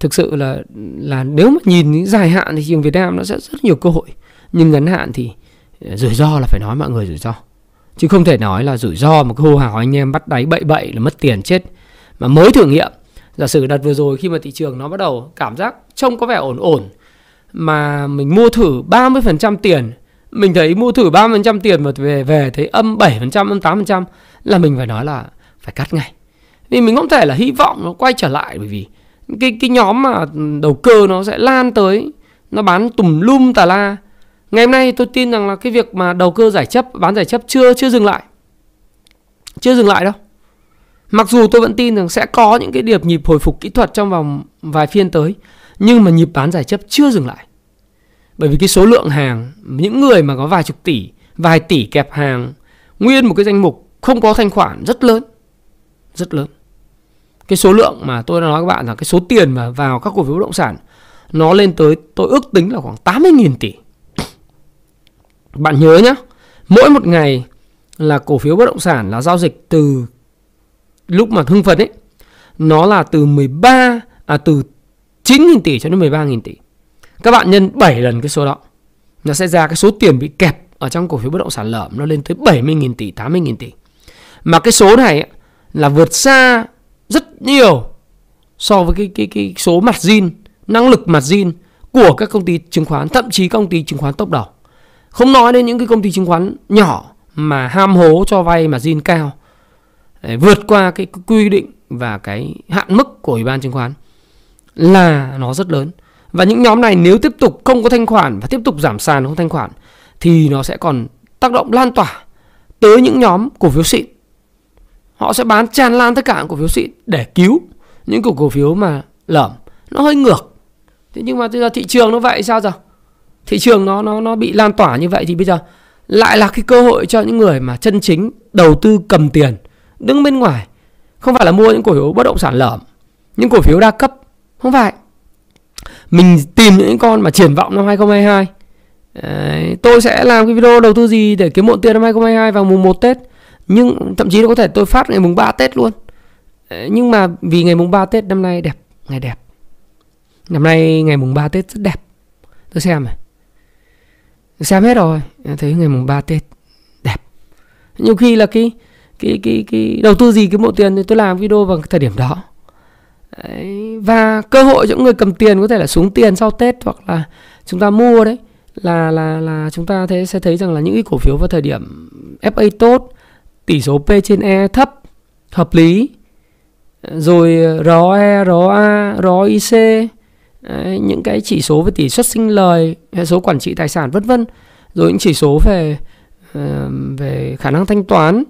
thực sự là là nếu mà nhìn dài hạn thì trường Việt Nam nó sẽ rất nhiều cơ hội. Nhưng ngắn hạn thì ờ, rủi ro là phải nói mọi người rủi ro. Chứ không thể nói là rủi ro mà cái hô hào anh em bắt đáy bậy bậy là mất tiền chết. Mà mới thử nghiệm giả sử đặt vừa rồi khi mà thị trường nó bắt đầu cảm giác trông có vẻ ổn ổn mà mình mua thử 30% tiền. Mình thấy mua thử 30% tiền mà về về thấy âm 7% âm 8% là mình phải nói là phải cắt ngay. Vì mình không thể là hy vọng nó quay trở lại, bởi vì cái cái nhóm mà đầu cơ nó sẽ lan tới, nó bán tùm lum tà la. Ngày hôm nay tôi tin rằng là cái việc mà đầu cơ giải chấp, bán giải chấp chưa chưa dừng lại. Chưa dừng lại đâu. Mặc dù tôi vẫn tin rằng sẽ có những cái điệp nhịp hồi phục kỹ thuật trong vòng vài phiên tới nhưng mà nhịp bán giải chấp chưa dừng lại. Bởi vì cái số lượng hàng, những người mà có vài chục tỷ, vài tỷ kẹp hàng, nguyên một cái danh mục không có thanh khoản rất lớn rất lớn. Cái số lượng mà tôi đã nói các bạn là cái số tiền mà vào các cổ phiếu bất động sản, nó lên tới, tôi ước tính là khoảng 80.000 tỷ. Bạn nhớ nhé mỗi một ngày là cổ phiếu bất động sản là giao dịch từ, lúc mà hưng phấn ấy, nó là từ 13 à từ 9.000 tỷ cho đến 13.000 tỷ. Các bạn nhân 7 lần cái số đó, nó sẽ ra cái số tiền bị kẹp ở trong cổ phiếu bất động sản lởm, nó lên tới 70.000 tỷ 80.000 tỷ. Mà cái số này là vượt xa rất nhiều so với cái cái cái số mặt zin, năng lực mặt zin của các công ty chứng khoán, thậm chí công ty chứng khoán top đầu không nói đến những cái công ty chứng khoán nhỏ mà ham hố cho vay mà zin cao, Để vượt qua cái quy định và cái hạn mức của ủy ban chứng khoán là nó rất lớn. Và những nhóm này nếu tiếp tục không có thanh khoản và tiếp tục giảm sàn không thanh khoản, thì nó sẽ còn tác động lan tỏa tới những nhóm cổ phiếu xịn. Họ sẽ bán tràn lan tất cả cổ phiếu xịn để cứu những cổ cổ phiếu mà lởm. Nó hơi ngược. Thế nhưng mà bây giờ thị trường nó vậy sao giờ? Thị trường nó nó nó bị lan tỏa như vậy thì bây giờ lại là cái cơ hội cho những người mà chân chính đầu tư cầm tiền, đứng bên ngoài. Không phải là mua những cổ phiếu bất động sản lởm, những cổ phiếu đa cấp không phải. Mình tìm những con mà triển vọng năm 2022 Đấy, tôi sẽ làm cái video đầu tư gì để kiếm muộn tiền năm 2022 vào mùng 1 Tết. Nhưng thậm chí nó có thể tôi phát ngày mùng 3 Tết luôn. Đấy, nhưng mà vì ngày mùng 3 Tết năm nay đẹp ngày đẹp. Năm nay ngày mùng 3 Tết rất đẹp. Tôi xem này. Xem hết rồi thấy ngày mùng 3 Tết đẹp. Nhiều khi là cái cái cái cái đầu tư gì cái bộ tiền thì tôi làm video vào thời điểm đó đấy. và cơ hội cho những người cầm tiền có thể là xuống tiền sau Tết hoặc là chúng ta mua đấy là là là chúng ta thế sẽ thấy rằng là những cái cổ phiếu vào thời điểm FA tốt tỷ số P trên E thấp hợp lý rồi ROE, ROA, ROIC Đấy, những cái chỉ số về tỷ suất sinh lời hệ số quản trị tài sản vân vân rồi những chỉ số về về khả năng thanh toán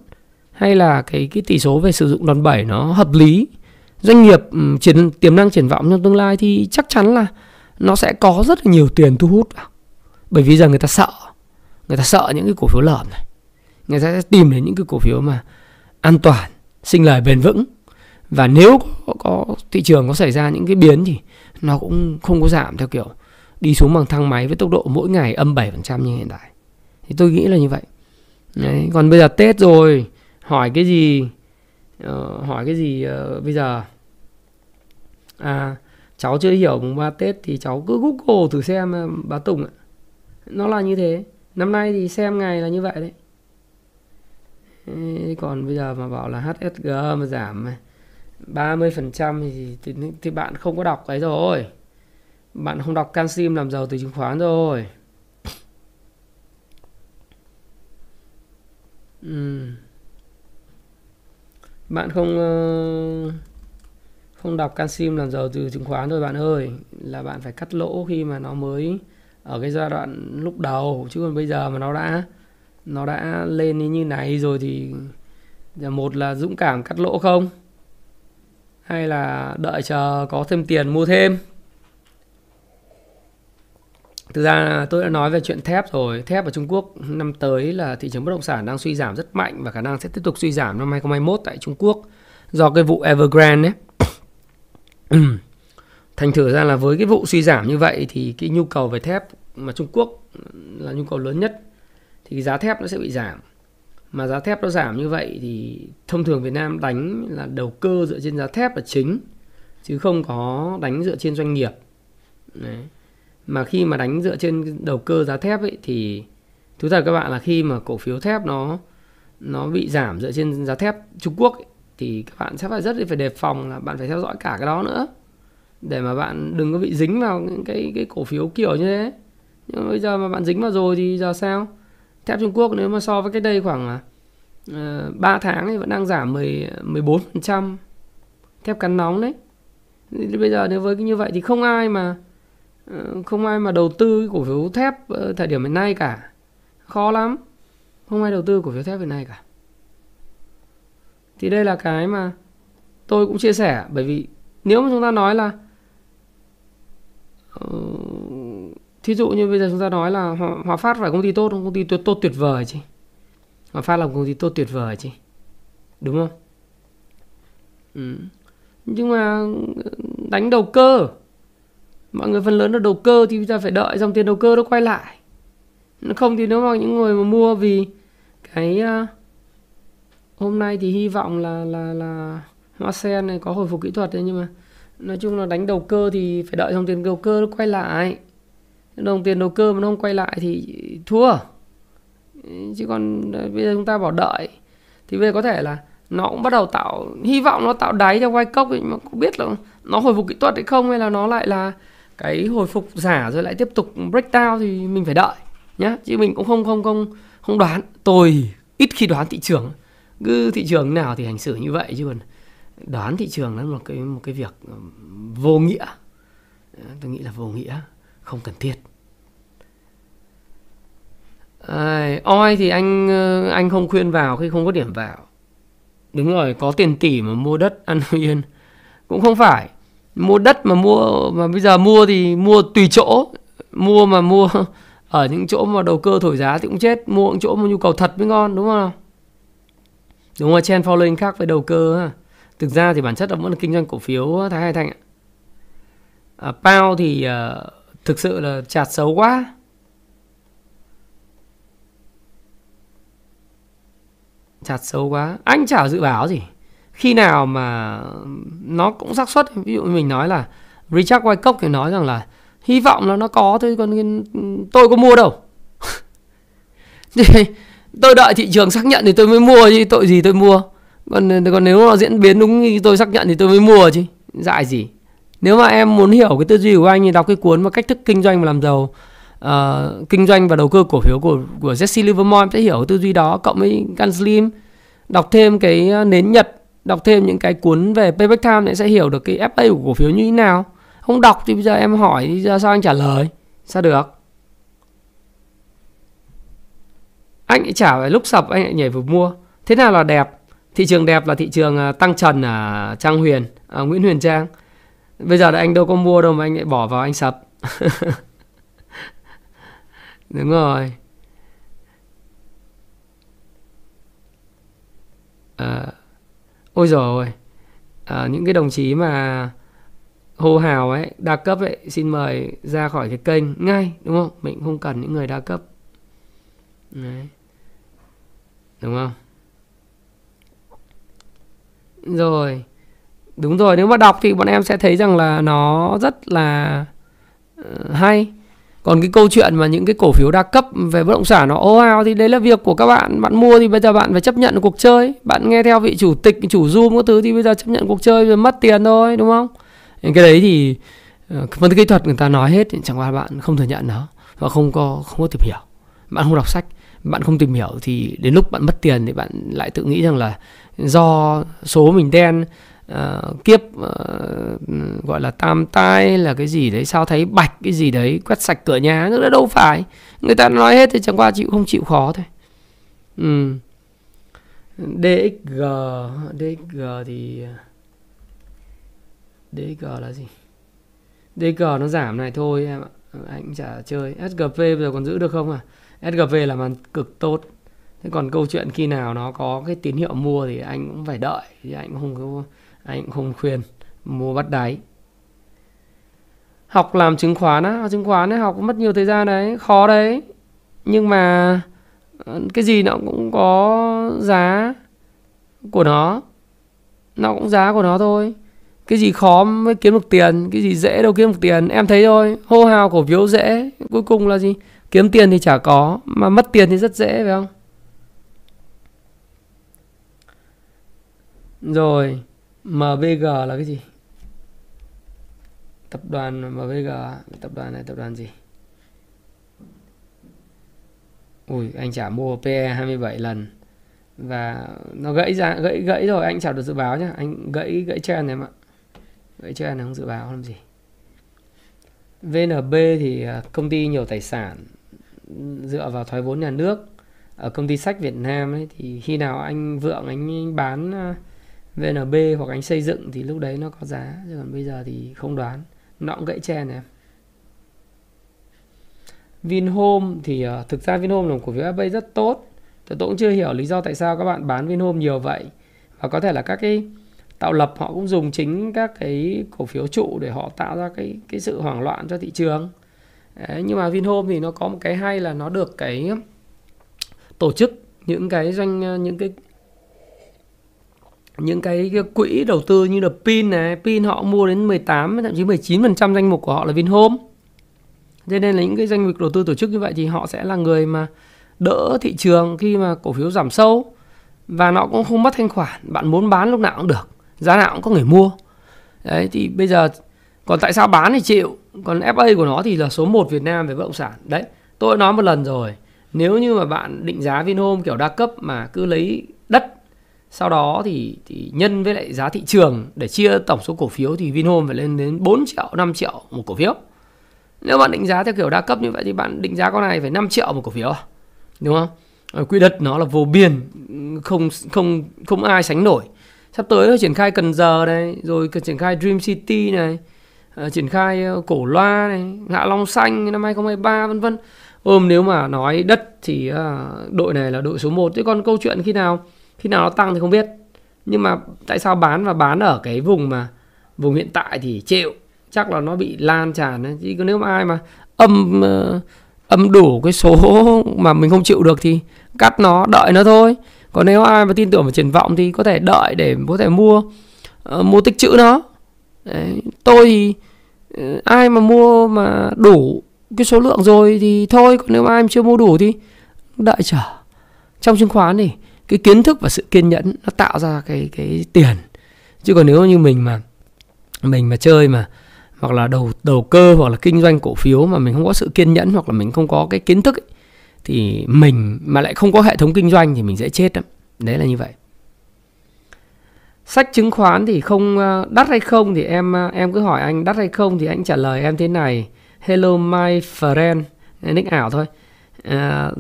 hay là cái cái tỷ số về sử dụng đòn bẩy nó hợp lý doanh nghiệp ừ, triển tiềm năng triển vọng trong tương lai thì chắc chắn là nó sẽ có rất là nhiều tiền thu hút vào. Bởi vì giờ người ta sợ người ta sợ những cái cổ phiếu lởm này. Người ta sẽ tìm đến những cái cổ phiếu mà an toàn sinh lời bền vững. Và nếu có, có thị trường có xảy ra những cái biến thì nó cũng không có giảm theo kiểu đi xuống bằng thang máy với tốc độ mỗi ngày âm 7% như hiện tại. Thì tôi nghĩ là như vậy. Đấy, còn bây giờ Tết rồi hỏi cái gì uh, hỏi cái gì uh, bây giờ? À cháu chưa hiểu mùng 3 Tết thì cháu cứ Google thử xem bà Tùng ạ. Nó là như thế. Năm nay thì xem ngày là như vậy đấy. Còn bây giờ mà bảo là HSG mà giảm 30% thì, thì, thì bạn không có đọc cái rồi. Bạn không đọc canxim làm giàu từ chứng khoán rồi. Ừ. bạn không uh, không đọc canxim làm giàu từ chứng khoán rồi bạn ơi là bạn phải cắt lỗ khi mà nó mới ở cái giai đoạn lúc đầu, chứ còn bây giờ mà nó đã nó đã lên như này rồi thì một là dũng cảm cắt lỗ không hay là đợi chờ có thêm tiền mua thêm Thực ra tôi đã nói về chuyện thép rồi. Thép ở Trung Quốc năm tới là thị trường bất động sản đang suy giảm rất mạnh và khả năng sẽ tiếp tục suy giảm năm 2021 tại Trung Quốc do cái vụ Evergrande ấy. Thành thử ra là với cái vụ suy giảm như vậy thì cái nhu cầu về thép mà Trung Quốc là nhu cầu lớn nhất thì giá thép nó sẽ bị giảm. Mà giá thép nó giảm như vậy thì thông thường Việt Nam đánh là đầu cơ dựa trên giá thép là chính chứ không có đánh dựa trên doanh nghiệp. Đấy mà khi mà đánh dựa trên đầu cơ giá thép ấy thì thú thật các bạn là khi mà cổ phiếu thép nó nó bị giảm dựa trên giá thép Trung Quốc ấy, thì các bạn sẽ phải rất phải đề phòng là bạn phải theo dõi cả cái đó nữa. Để mà bạn đừng có bị dính vào những cái cái cổ phiếu kiểu như thế. Nhưng bây giờ mà bạn dính vào rồi thì giờ sao? Thép Trung Quốc nếu mà so với cái đây khoảng à, ờ, uh, 3 tháng thì vẫn đang giảm 10 14% thép cắn nóng đấy. Thì bây giờ nếu với cái như vậy thì không ai mà ờ, không ai mà đầu tư cổ phiếu thép ờ, thời điểm hiện nay cả. Khó lắm. Không ai đầu tư cổ phiếu thép hiện nay cả thì đây là cái mà tôi cũng chia sẻ bởi vì nếu mà chúng ta nói là uh, thí dụ như bây giờ chúng ta nói là Hòa, Hòa Phát phải công ty tốt không? Công ty tốt, tốt tuyệt vời chứ. Hòa Phát là một công ty tốt tuyệt vời chứ. Đúng không? Ừ. nhưng mà ừ, đánh đầu cơ. Mọi người phần lớn là đầu cơ thì bây giờ phải đợi dòng tiền đầu cơ nó quay lại. Không thì nếu mà những người mà mua vì cái uh, hôm nay thì hy vọng là là là hoa sen này có hồi phục kỹ thuật đấy nhưng mà nói chung là đánh đầu cơ thì phải đợi dòng tiền đầu cơ nó quay lại. Đồng tiền đầu cơ mà nó không quay lại thì thua. Chứ còn ờ, bây giờ chúng ta bỏ đợi. Thì bây giờ có thể là nó cũng bắt đầu tạo hy vọng nó tạo đáy cho quay cốc ấy, mà không biết là nó hồi phục kỹ thuật hay không hay là nó lại là cái hồi phục giả rồi lại tiếp tục break down thì mình phải đợi nhá. Chứ mình cũng không không không không đoán. Tôi ít khi đoán thị trường cứ thị trường nào thì hành xử như vậy chứ còn đoán thị trường là một cái một cái việc ừ, vô nghĩa. Tôi nghĩ là vô nghĩa không cần thiết. À, oi thì anh ừ, anh không khuyên vào khi không có điểm vào. Đúng rồi có tiền tỷ mà mua đất ăn yên. Cũng không phải. Mua đất mà mua mà bây giờ mua thì mua tùy chỗ. Mua mà mua ở những chỗ mà đầu cơ thổi giá thì cũng chết. Mua những chỗ mà nhu cầu thật mới ngon đúng không đúng rồi chen following khác với đầu cơ ha. thực ra thì bản chất là vẫn là kinh doanh cổ phiếu thái hai thành ạ. À, pao thì uh, thực sự là chạt xấu quá. Chạt xấu quá. Anh chả dự báo gì. Khi nào mà nó cũng xác suất ví dụ mình nói là Richard Wyckoff thì nói rằng là hy vọng là nó có thôi còn tôi có mua đâu. tôi đợi thị trường xác nhận thì tôi mới mua chứ tội gì tôi mua? Còn còn nếu nó diễn biến đúng như tôi xác nhận thì tôi mới mua chứ. Dại gì? Nếu mà em muốn hiểu cái tư duy của anh thì đọc cái cuốn mà cách thức kinh doanh và làm giàu. Uh, kinh doanh và đầu cơ cổ phiếu của của Jesse Livermore em sẽ hiểu tư duy đó. Cộng với Gan Slim đọc thêm cái ờ, nến nhật đọc thêm những cái cuốn về payback time thì sẽ hiểu được cái FA của cổ phiếu như thế nào. Không đọc thì bây giờ em hỏi thì giờ sao anh trả lời? Sao được? Anh ấy trả về lúc sập anh ấy nhảy vào mua. Thế nào là đẹp? Thị trường đẹp là thị trường à, tăng trần ở Trang Huyền ở Nguyễn Huyền Trang. Bây giờ là anh đâu có mua đâu mà anh lại bỏ vào anh sập. Đúng rồi. À, ôi rồi à, ờ, những cái đồng chí mà hô hào ấy đa cấp ấy xin mời ra khỏi cái kênh ngay đúng không? Mình không cần những người đa cấp. Đấy đúng không? Rồi. Đúng rồi, nếu mà đọc thì bọn em sẽ thấy rằng là nó rất là ờ, hay. Còn cái câu chuyện mà những cái cổ phiếu đa cấp về bất động sản nó ô ao thì đấy là việc của các bạn. Bạn mua thì bây giờ bạn phải chấp nhận cuộc chơi. Bạn nghe theo vị chủ tịch, chủ zoom các thứ thì bây giờ chấp nhận cuộc chơi rồi mất tiền thôi, đúng không? Cái đấy thì ờ, phân tích kỹ thuật người ta nói hết thì chẳng qua bạn không thừa nhận nó. Và không có không có tìm hiểu. Bạn không đọc sách bạn không tìm hiểu thì đến lúc bạn mất tiền thì bạn lại tự nghĩ rằng là do số mình đen uh, kiếp uh, gọi là tam tai là cái gì đấy sao thấy bạch cái gì đấy quét sạch cửa nhà nữa đâu phải. Người ta nói hết thì chẳng qua chịu không chịu khó thôi. Ừ. DXG DXG thì DXG là gì? DXG nó giảm này thôi em ạ. Anh chả chơi. SGP bây giờ còn giữ được không à? SGV là màn cực tốt. Thế còn câu chuyện khi nào nó có cái tín hiệu mua thì anh cũng phải đợi thì anh cũng không anh cũng không khuyên mua bắt đáy. Học làm chứng khoán á, chứng khoán ấy, học mất nhiều thời gian đấy, khó đấy. Nhưng mà ờ, cái gì nó cũng có giá của nó. Nó cũng giá của nó thôi. Cái gì khó mới kiếm được tiền, cái gì dễ đâu kiếm được tiền. Em thấy thôi, hô hào cổ phiếu dễ, cuối cùng là gì? Kiếm tiền thì chả có, mà mất tiền thì rất dễ, phải không? Rồi MVG là cái gì? Tập đoàn MVG tập đoàn này, tập đoàn gì? Ui, anh chả mua PE 27 lần. Và nó gãy ra, gãy gãy rồi, anh chả được dự báo nhá. Anh gãy gãy trend này mà gãy trend này không dự báo làm gì. VNB thì à, công ty nhiều tài sản dựa vào thoái vốn nhà nước. Ở công ty sách Việt Nam ấy thì khi nào anh vượng anh bán ờ, VNB hoặc anh xây dựng thì lúc đấy nó có giá. Chứ còn bây giờ thì không đoán. Nó cũng gãy tre em Vinhome thì uh, thực ra Vinhome là một cổ phiếu FA rất tốt. Tôi cũng chưa hiểu lý do tại sao các bạn bán Vinhome nhiều vậy. Và có thể là các cái tạo lập họ cũng dùng chính các cái cổ phiếu trụ để họ tạo ra cái cái sự hoảng loạn cho thị trường. Đấy, nhưng mà Vinhome thì nó có một cái hay là nó được cái um, tổ chức những cái doanh uh, những cái những cái, cái quỹ đầu tư như là pin này pin họ mua đến 18 thậm chí 19% danh mục của họ là Vinhome. Cho nên là những cái doanh nghiệp đầu tư tổ chức như vậy thì họ sẽ là người mà đỡ thị trường khi mà cổ phiếu giảm sâu. Và nó cũng không mất thanh khoản bạn muốn bán lúc nào cũng được giá nào cũng có người mua. Đấy thì bây giờ còn tại sao bán thì chịu? Còn FA của nó thì là số 1 Việt Nam về bất động sản. Đấy tôi nói một lần rồi. Nếu như mà bạn định giá Vinhome kiểu đa cấp mà cứ lấy đất sau đó thì, thì nhân với lại giá thị trường để chia tổng số cổ phiếu thì Vinhome phải lên đến 4 triệu 5 triệu một cổ phiếu. Nếu bạn định giá theo kiểu đa cấp như vậy thì bạn định giá con này phải 5 triệu một cổ phiếu à? đúng không? Quỹ đất nó là vô biên không không không ai sánh nổi. Sắp tới nó triển khai Cần Giờ này rồi triển khai Dream City này uh, triển khai ờ, Cổ Loa này ngã Long Xanh năm 2023 vân vân. Ôm nếu mà nói đất thì uh, đội này là đội số 1 chứ còn câu chuyện khi nào? Khi nào nó tăng thì không biết. Nhưng mà tại sao bán và bán ở cái vùng mà vùng hiện tại thì chịu? Chắc là nó bị lan tràn ấy. chứ nếu mà ai mà âm uh, âm đủ cái số mà mình không chịu được thì cắt nó đợi nó thôi. Còn nếu ai mà tin tưởng vào triển vọng thì có thể đợi để có thể mua uh, mua tích trữ nó. Đấy. tôi thì Ờ, ai mà mua mà đủ cái số lượng rồi thì thôi còn nếu ai mà chưa mua đủ thì đợi chờ. Trong chứng khoán thì cái kiến thức và sự kiên nhẫn nó tạo ra cái cái tiền. Chứ còn nếu như mình mà mình mà chơi mà hoặc là đầu đầu cơ hoặc là kinh doanh cổ phiếu mà mình không có sự kiên nhẫn hoặc là mình không có cái kiến thức ấy, thì mình mà lại không có hệ thống kinh doanh thì mình dễ chết lắm. Đấy là như vậy sách chứng khoán thì không ờ, đắt hay không thì em ờ, em cứ hỏi anh đắt hay không thì anh trả lời em thế này. Hello my friend. Nick ảo thôi. À,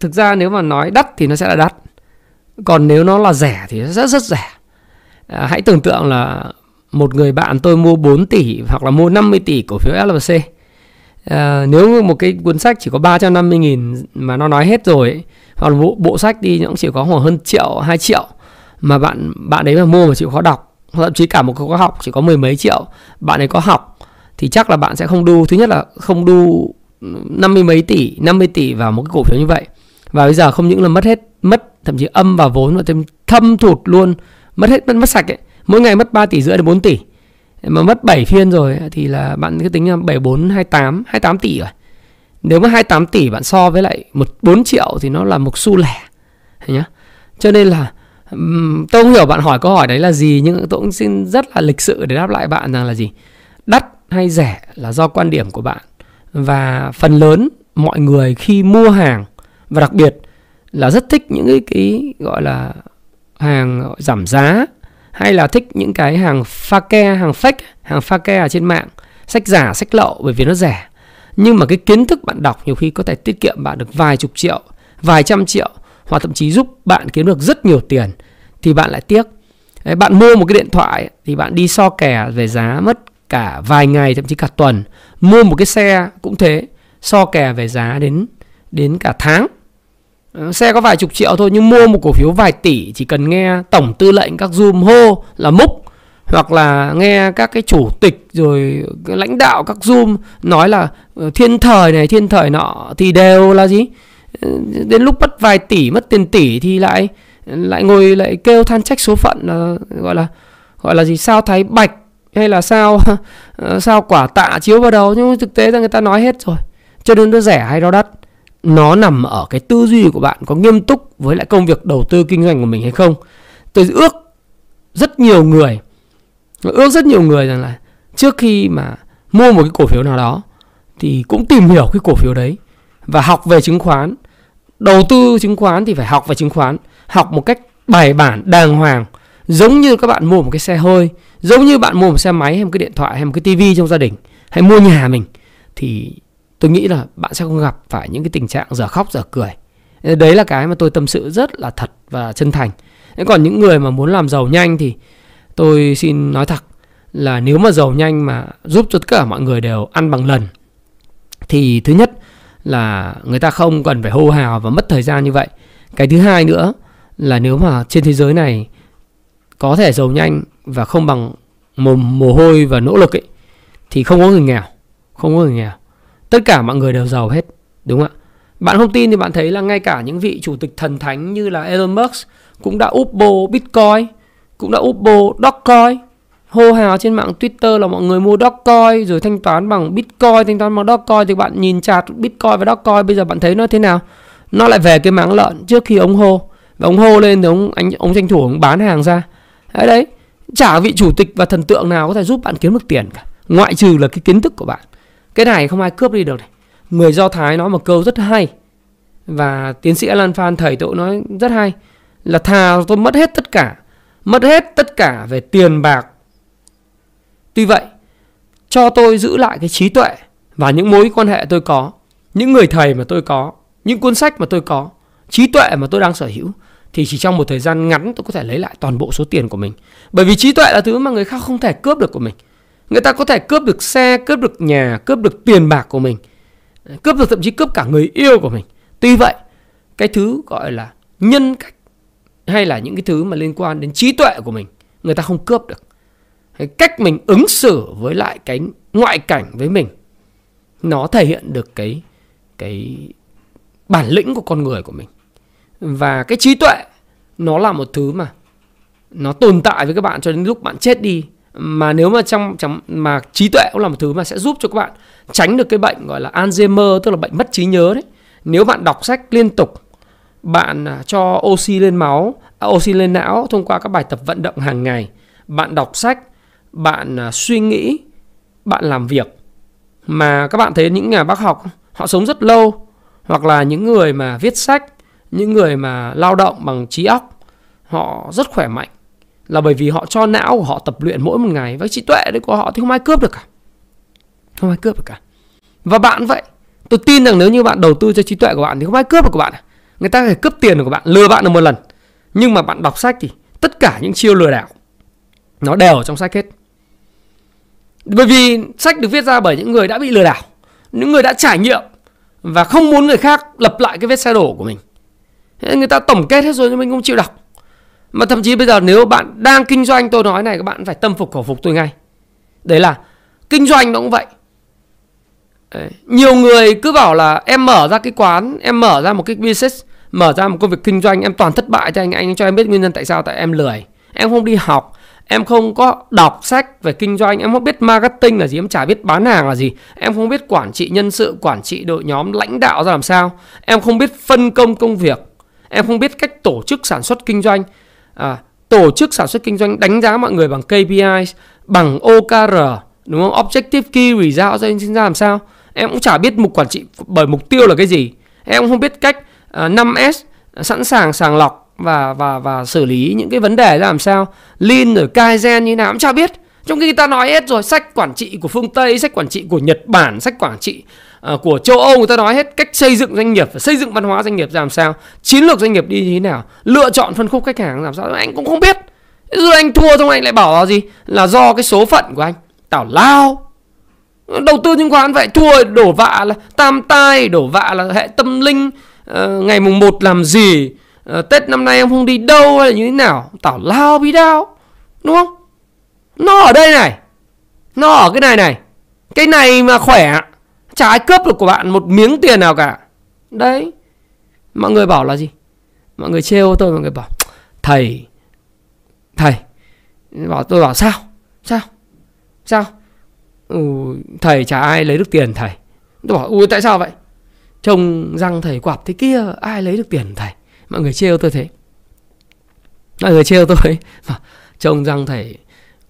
thực ra nếu mà nói đắt thì nó sẽ là đắt. Còn nếu nó là rẻ thì rất rất rẻ. À, hãy tưởng tượng là một người bạn tôi mua 4 tỷ hoặc là mua 50 tỷ cổ phiếu LVC à, nếu một cái cuốn sách chỉ có 350 nghìn mà nó nói hết rồi ấy, hoặc là bộ, bộ sách đi nó cũng chỉ có khoảng hơn triệu 2 triệu mà bạn bạn đấy mà mua mà chịu khó đọc thậm chí cả một khóa học chỉ có mười mấy triệu, bạn ấy có học, thì chắc là bạn sẽ không đu, thứ nhất là không đu 50 mấy tỷ 50 tỷ vào một cái cổ phiếu như vậy. Và bây giờ không những là mất hết, mất thậm chí âm vào vốn và thêm thâm thụt luôn, mất hết, mất mất sạch ấy. Mỗi ngày mất 3 tỷ rưỡi đến 4 tỷ. Mà mất 7 phiên rồi thì là bạn cứ tính là 74 28 28 tỷ rồi. Nếu mà 28 tỷ bạn so với lại một 4 triệu thì nó là một xu lẻ. Nhá? Cho nên là tôi không hiểu bạn hỏi câu hỏi đấy là gì nhưng tôi cũng xin rất là lịch sự để đáp lại bạn rằng là gì? Đắt hay rẻ là do quan điểm của bạn. Và phần lớn mọi người khi mua hàng và đặc biệt là rất thích những cái, cái gọi là hàng giảm giá hay là thích những cái hàng pha ke hàng fake hàng pha ke ở trên mạng sách giả sách lậu bởi vì nó rẻ. Nhưng mà cái kiến thức bạn đọc nhiều khi có thể tiết kiệm bạn được vài chục triệu vài trăm triệu hoặc thậm chí giúp bạn kiếm được rất nhiều tiền thì bạn lại tiếc. Đấy, bạn mua một cái điện thoại thì bạn đi so kè về giá mất cả vài ngày thậm chí cả tuần. Mua một cái xe cũng thế so kè về giá đến đến cả tháng. Ờ, xe có vài chục triệu thôi nhưng mua một cổ phiếu vài tỷ chỉ cần nghe tổng tư lệnh các zoom hô là múc hoặc là nghe các cái chủ tịch rồi lãnh đạo các zoom nói là ờ, thiên thời này thiên thời nọ thì đều là gì? Đến lúc mất vài tỷ, mất tiền tỷ thì lại lại ngồi lại kêu than trách số phận là gọi là gọi là gì? Sao thái bạch hay là sao sao quả tạ chiếu vào đầu? Nhưng thực tế là người ta nói hết rồi. Cho nên nó rẻ hay nó đắt, nó nằm ở cái tư duy của bạn có nghiêm túc với lại công việc đầu tư kinh doanh của mình hay không. Tôi ước rất nhiều người, ước rất nhiều người rằng là trước khi mà mua một cái cổ phiếu nào đó thì cũng tìm hiểu cái cổ phiếu đấy và học về chứng khoán đầu tư chứng khoán thì phải học về chứng khoán, học một cách bài bản, đàng hoàng. Giống như các bạn mua một cái xe hơi, giống như bạn mua một xe máy hay một cái điện thoại hay một cái tivi trong gia đình hay mua nhà mình, thì tôi nghĩ là bạn sẽ không gặp phải những cái tình trạng giờ khóc giờ cười. Đấy là cái mà tôi tâm sự rất là thật và chân thành. Còn những người mà muốn làm giàu nhanh thì tôi xin nói thật là nếu mà giàu nhanh mà giúp cho tất cả mọi người đều ăn bằng lần, thì thứ nhất là người ta không cần phải hô hào và mất thời gian như vậy. Cái thứ hai nữa là nếu mà trên thế giới này có thể giàu nhanh và không bằng mồ, mồ hôi và nỗ lực ấy thì không có người nghèo không có người nghèo. Tất cả mọi người đều giàu hết đúng không ạ? Bạn không tin thì bạn thấy là ngay cả những vị chủ tịch thần thánh như là Elon Musk cũng đã úp bô Bitcoin cũng đã úp bô Dogecoin hô hào trên mạng Twitter là mọi người mua Dogecoin rồi thanh toán bằng Bitcoin, thanh toán bằng Dogecoin thì bạn nhìn chặt Bitcoin và Dogecoin bây giờ bạn thấy nó thế nào? Nó lại về cái máng lợn trước khi ông hô. Và ông hô lên thì ông, anh, ông tranh thủ ông bán hàng ra. Đấy đấy. Chả vị chủ tịch và thần tượng nào có thể giúp bạn kiếm được tiền cả. Ngoại trừ là cái kiến thức của bạn. Cái này không ai cướp đi được này. Người do thái nói một câu rất hay. Và tiến sĩ alan phan thầy tôi nói rất hay. Là thà tôi mất hết tất cả, mất hết tất cả về tiền bạc tuy vậy, cho tôi giữ lại cái trí tuệ và những mối quan hệ tôi có, những người thầy mà tôi có, những cuốn sách mà tôi có, trí tuệ mà tôi đang sở hữu, thì chỉ trong một thời gian ngắn tôi có thể lấy lại toàn bộ số tiền của mình. Bởi vì trí tuệ là thứ mà người khác không thể cướp được của mình. Người ta có thể cướp được xe, cướp được nhà, cướp được tiền bạc của mình, cướp được thậm chí cướp cả người yêu của mình. Tuy vậy, cái thứ gọi là nhân cách hay là những cái thứ mà liên quan đến trí tuệ của mình, người ta không cướp được cái cách mình ứng xử với lại cái ngoại cảnh với mình nó thể hiện được cái cái bản lĩnh của con người của mình. Và cái trí tuệ nó là một thứ mà nó tồn tại với các bạn cho đến lúc bạn chết đi. Mà nếu mà trong, trong mà trí tuệ cũng là một thứ mà sẽ giúp cho các bạn tránh được cái bệnh gọi là Alzheimer tức là bệnh mất trí nhớ đấy. Nếu bạn đọc sách liên tục bạn à, cho oxy lên máu à, oxy lên não thông qua các bài tập vận động hàng ngày bạn đọc sách bạn à, suy nghĩ, bạn làm việc. Mà các bạn thấy những nhà bác học, họ sống rất lâu, hoặc là những người mà viết sách, những người mà lao động bằng trí óc, họ rất khỏe mạnh. Là bởi vì họ cho não của họ tập luyện mỗi một ngày, với trí tuệ đấy của họ thì không ai cướp được cả. Không ai cướp được cả. Và bạn vậy, tôi tin rằng nếu như bạn đầu tư cho trí tuệ của bạn thì không ai cướp được của bạn à. người ta có thể cướp tiền của bạn, lừa bạn được một lần. Nhưng mà bạn đọc sách thì tất cả những chiêu lừa đảo, nó đều ở trong sách hết bởi vì sách được viết ra bởi những người đã bị lừa đảo, những người đã trải nghiệm và không muốn người khác lập lại cái vết xe đổ của mình. Người ta tổng kết hết rồi nhưng mình không chịu đọc. Mà thậm chí bây giờ nếu bạn đang kinh doanh, tôi nói này, các bạn phải tâm phục khẩu phục tôi ngay. Đấy là kinh doanh nó cũng vậy. Đấy. nhiều người cứ bảo là em mở ra cái quán, em mở ra một cái business, mở ra một công việc kinh doanh, em toàn thất bại cho anh anh cho em biết nguyên nhân tại sao, tại em lười, em không đi học em không có đọc sách về kinh doanh em không biết marketing là gì em chả biết bán hàng là gì. Em không biết quản trị nhân sự quản trị đội nhóm lãnh đạo ra làm sao. Em không biết phân công công việc. Em không biết cách tổ chức sản xuất kinh doanh. À, tổ chức sản xuất kinh doanh đánh giá mọi người bằng KPI bằng OKR đúng không? Objective key result ra ra làm sao? Em cũng chả biết mục quản trị bởi mục tiêu là cái gì. Em không biết cách à, uh, 5S sẵn sàng sàng lọc và và và xử lý những cái vấn đề làm sao. Lean rồi kaizen như nào cũng chả biết. Trong khi ta nói hết rồi sách quản trị của phương tây sách quản trị của nhật bản sách quản trị uh, của châu âu người ta nói hết cách xây dựng doanh nghiệp xây dựng văn hóa doanh nghiệp làm sao. Chiến lược doanh nghiệp đi như thế nào? Lựa chọn phân khúc khách hàng làm sao? Anh cũng không biết. Rồi anh thua xong anh lại bảo là gì? Là do cái số phận của anh. Tảo lao. Đầu tư chứng khoán vậy thua đổ vạ là tam tai đổ vạ là hệ tâm linh uh, ngày mùng 1 làm gì? Uh, tết năm nay em không đi đâu hay là như thế nào? Tảo lao bí đao đúng không? Nó ở đây này. Nó ở cái này này. Cái này mà khỏe chả ai cướp được của bạn một miếng tiền nào cả. Đấy. Mọi người bảo là gì? Mọi người trêu tôi mọi người bảo thầy thầy. Bảo tôi bảo sao? Sao? Sao? Ừ, thầy chả ai lấy được tiền thầy. Tôi bảo ui tại sao vậy? Trông răng thầy quặp thế kia ai lấy được tiền thầy? Mọi người trêu tôi thế. Mọi người trêu tôi. Trông răng thầy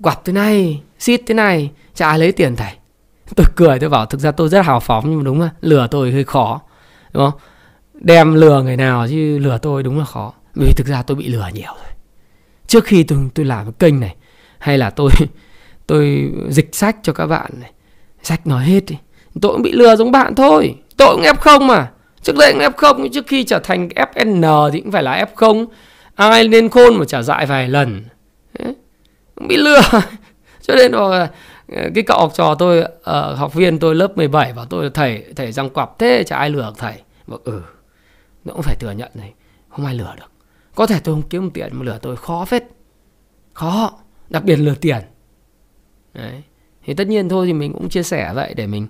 quặp thế này xít thế này chả ai lấy tiền thầy. Tôi cười tôi bảo thực ra tôi rất hào phóng nhưng mà đúng không, lừa tôi hơi khó đúng không? Đem lừa người nào chứ lừa tôi đúng là khó. Vì thực ra tôi bị lừa nhiều rồi. Trước khi tôi tôi làm cái kênh này hay là tôi tôi dịch sách cho các bạn này. Sách nói hết đi. Tôi cũng bị lừa giống bạn thôi. Tôi cũng f không mà trước đây cũng F0, trước khi trở thành fn thì cũng phải là F0. ai lên khôn mà trả dại vài lần. Cũng bị lừa. Cho nên là ờ, cái cậu học trò tôi uh, học viên tôi lớp 17 bảo tôi là thầy thầy răng quặp thế chả ai lừa được thầy. Bảo ừ nó cũng phải thừa nhận này không ai lừa được. Có thể tôi không kiếm tiền mà lừa tôi khó phết. Khó đặc biệt lừa tiền. Đấy. thì tất nhiên thôi thì mình cũng chia sẻ vậy để mình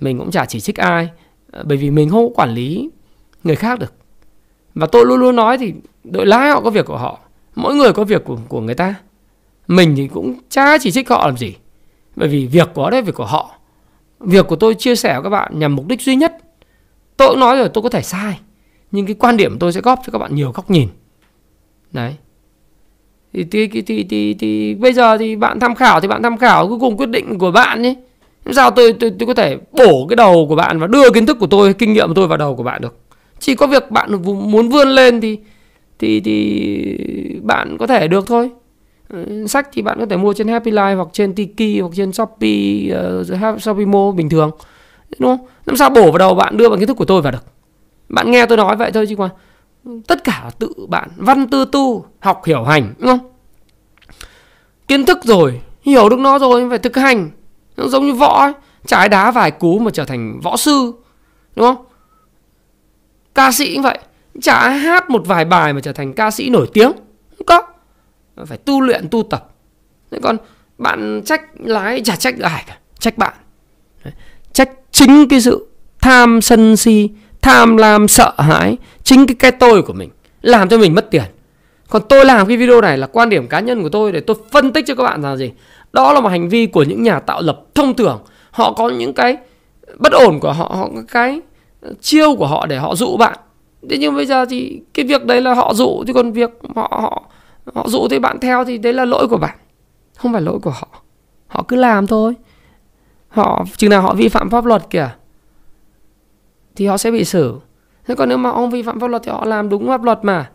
mình cũng chả chỉ trích ai. Ờ, bởi vì mình không quản lý người khác được. Và tôi luôn luôn nói thì đội lái họ có việc của họ mỗi người có việc của, của người ta. Mình thì cũng chả chỉ trích họ làm gì. Bởi vì việc của đấy việc của họ. Việc của tôi chia sẻ với các bạn nhằm mục đích duy nhất. Tôi cũng nói rồi tôi có thể sai nhưng cái quan điểm tôi sẽ góp cho các bạn nhiều góc nhìn. Đấy. Thì, thì, thì, thì, thì, thì bây giờ thì bạn tham khảo thì bạn tham khảo cuối cùng quyết định của bạn ấy sao tôi, tôi tôi có thể bổ cái đầu của bạn và đưa kiến thức của tôi kinh nghiệm của tôi vào đầu của bạn được? Chỉ có việc bạn muốn vươn lên thì thì thì bạn có thể được thôi. Ừ, sách thì bạn có thể mua trên Happy Life hoặc trên Tiki hoặc trên Shopee uh, Shopee Mo bình thường. Đúng không? Làm sao bổ vào đầu bạn đưa bằng kiến thức của tôi vào được? Bạn nghe tôi nói vậy thôi chứ còn tất cả tự bạn văn tư tu học hiểu hành đúng không? Kiến thức rồi hiểu được nó rồi phải thực hành nó giống như võ ấy. trái đá vài cú mà trở thành võ sư, đúng không? Ca sĩ cũng vậy. Chả hát một vài bài mà trở thành ca sĩ nổi tiếng. Không có. Phải tu luyện, tu tập. Thế còn bạn trách lái, chả trách ai cả, trách bạn. Trách chính cái sự tham sân si, tham lam sợ hãi, chính cái cái tôi của mình làm cho mình mất tiền. Còn tôi làm cái video này là quan điểm cá nhân của tôi để tôi phân tích cho các bạn rằng gì? Đó là một hành vi của những nhà tạo lập thông thường. Họ có những cái bất ổn của họ họ có cái chiêu của họ để họ dụ bạn. Thế nhưng bây giờ thì cái việc đấy là họ dụ, chứ còn việc họ họ họ dụ thì bạn theo thì đấy là lỗi của bạn, không phải lỗi của họ. Họ cứ làm thôi. Họ, chừng nào họ vi phạm pháp luật kìa, thì họ sẽ bị xử. Thế còn nếu mà ông vi phạm pháp luật thì họ làm đúng pháp luật mà.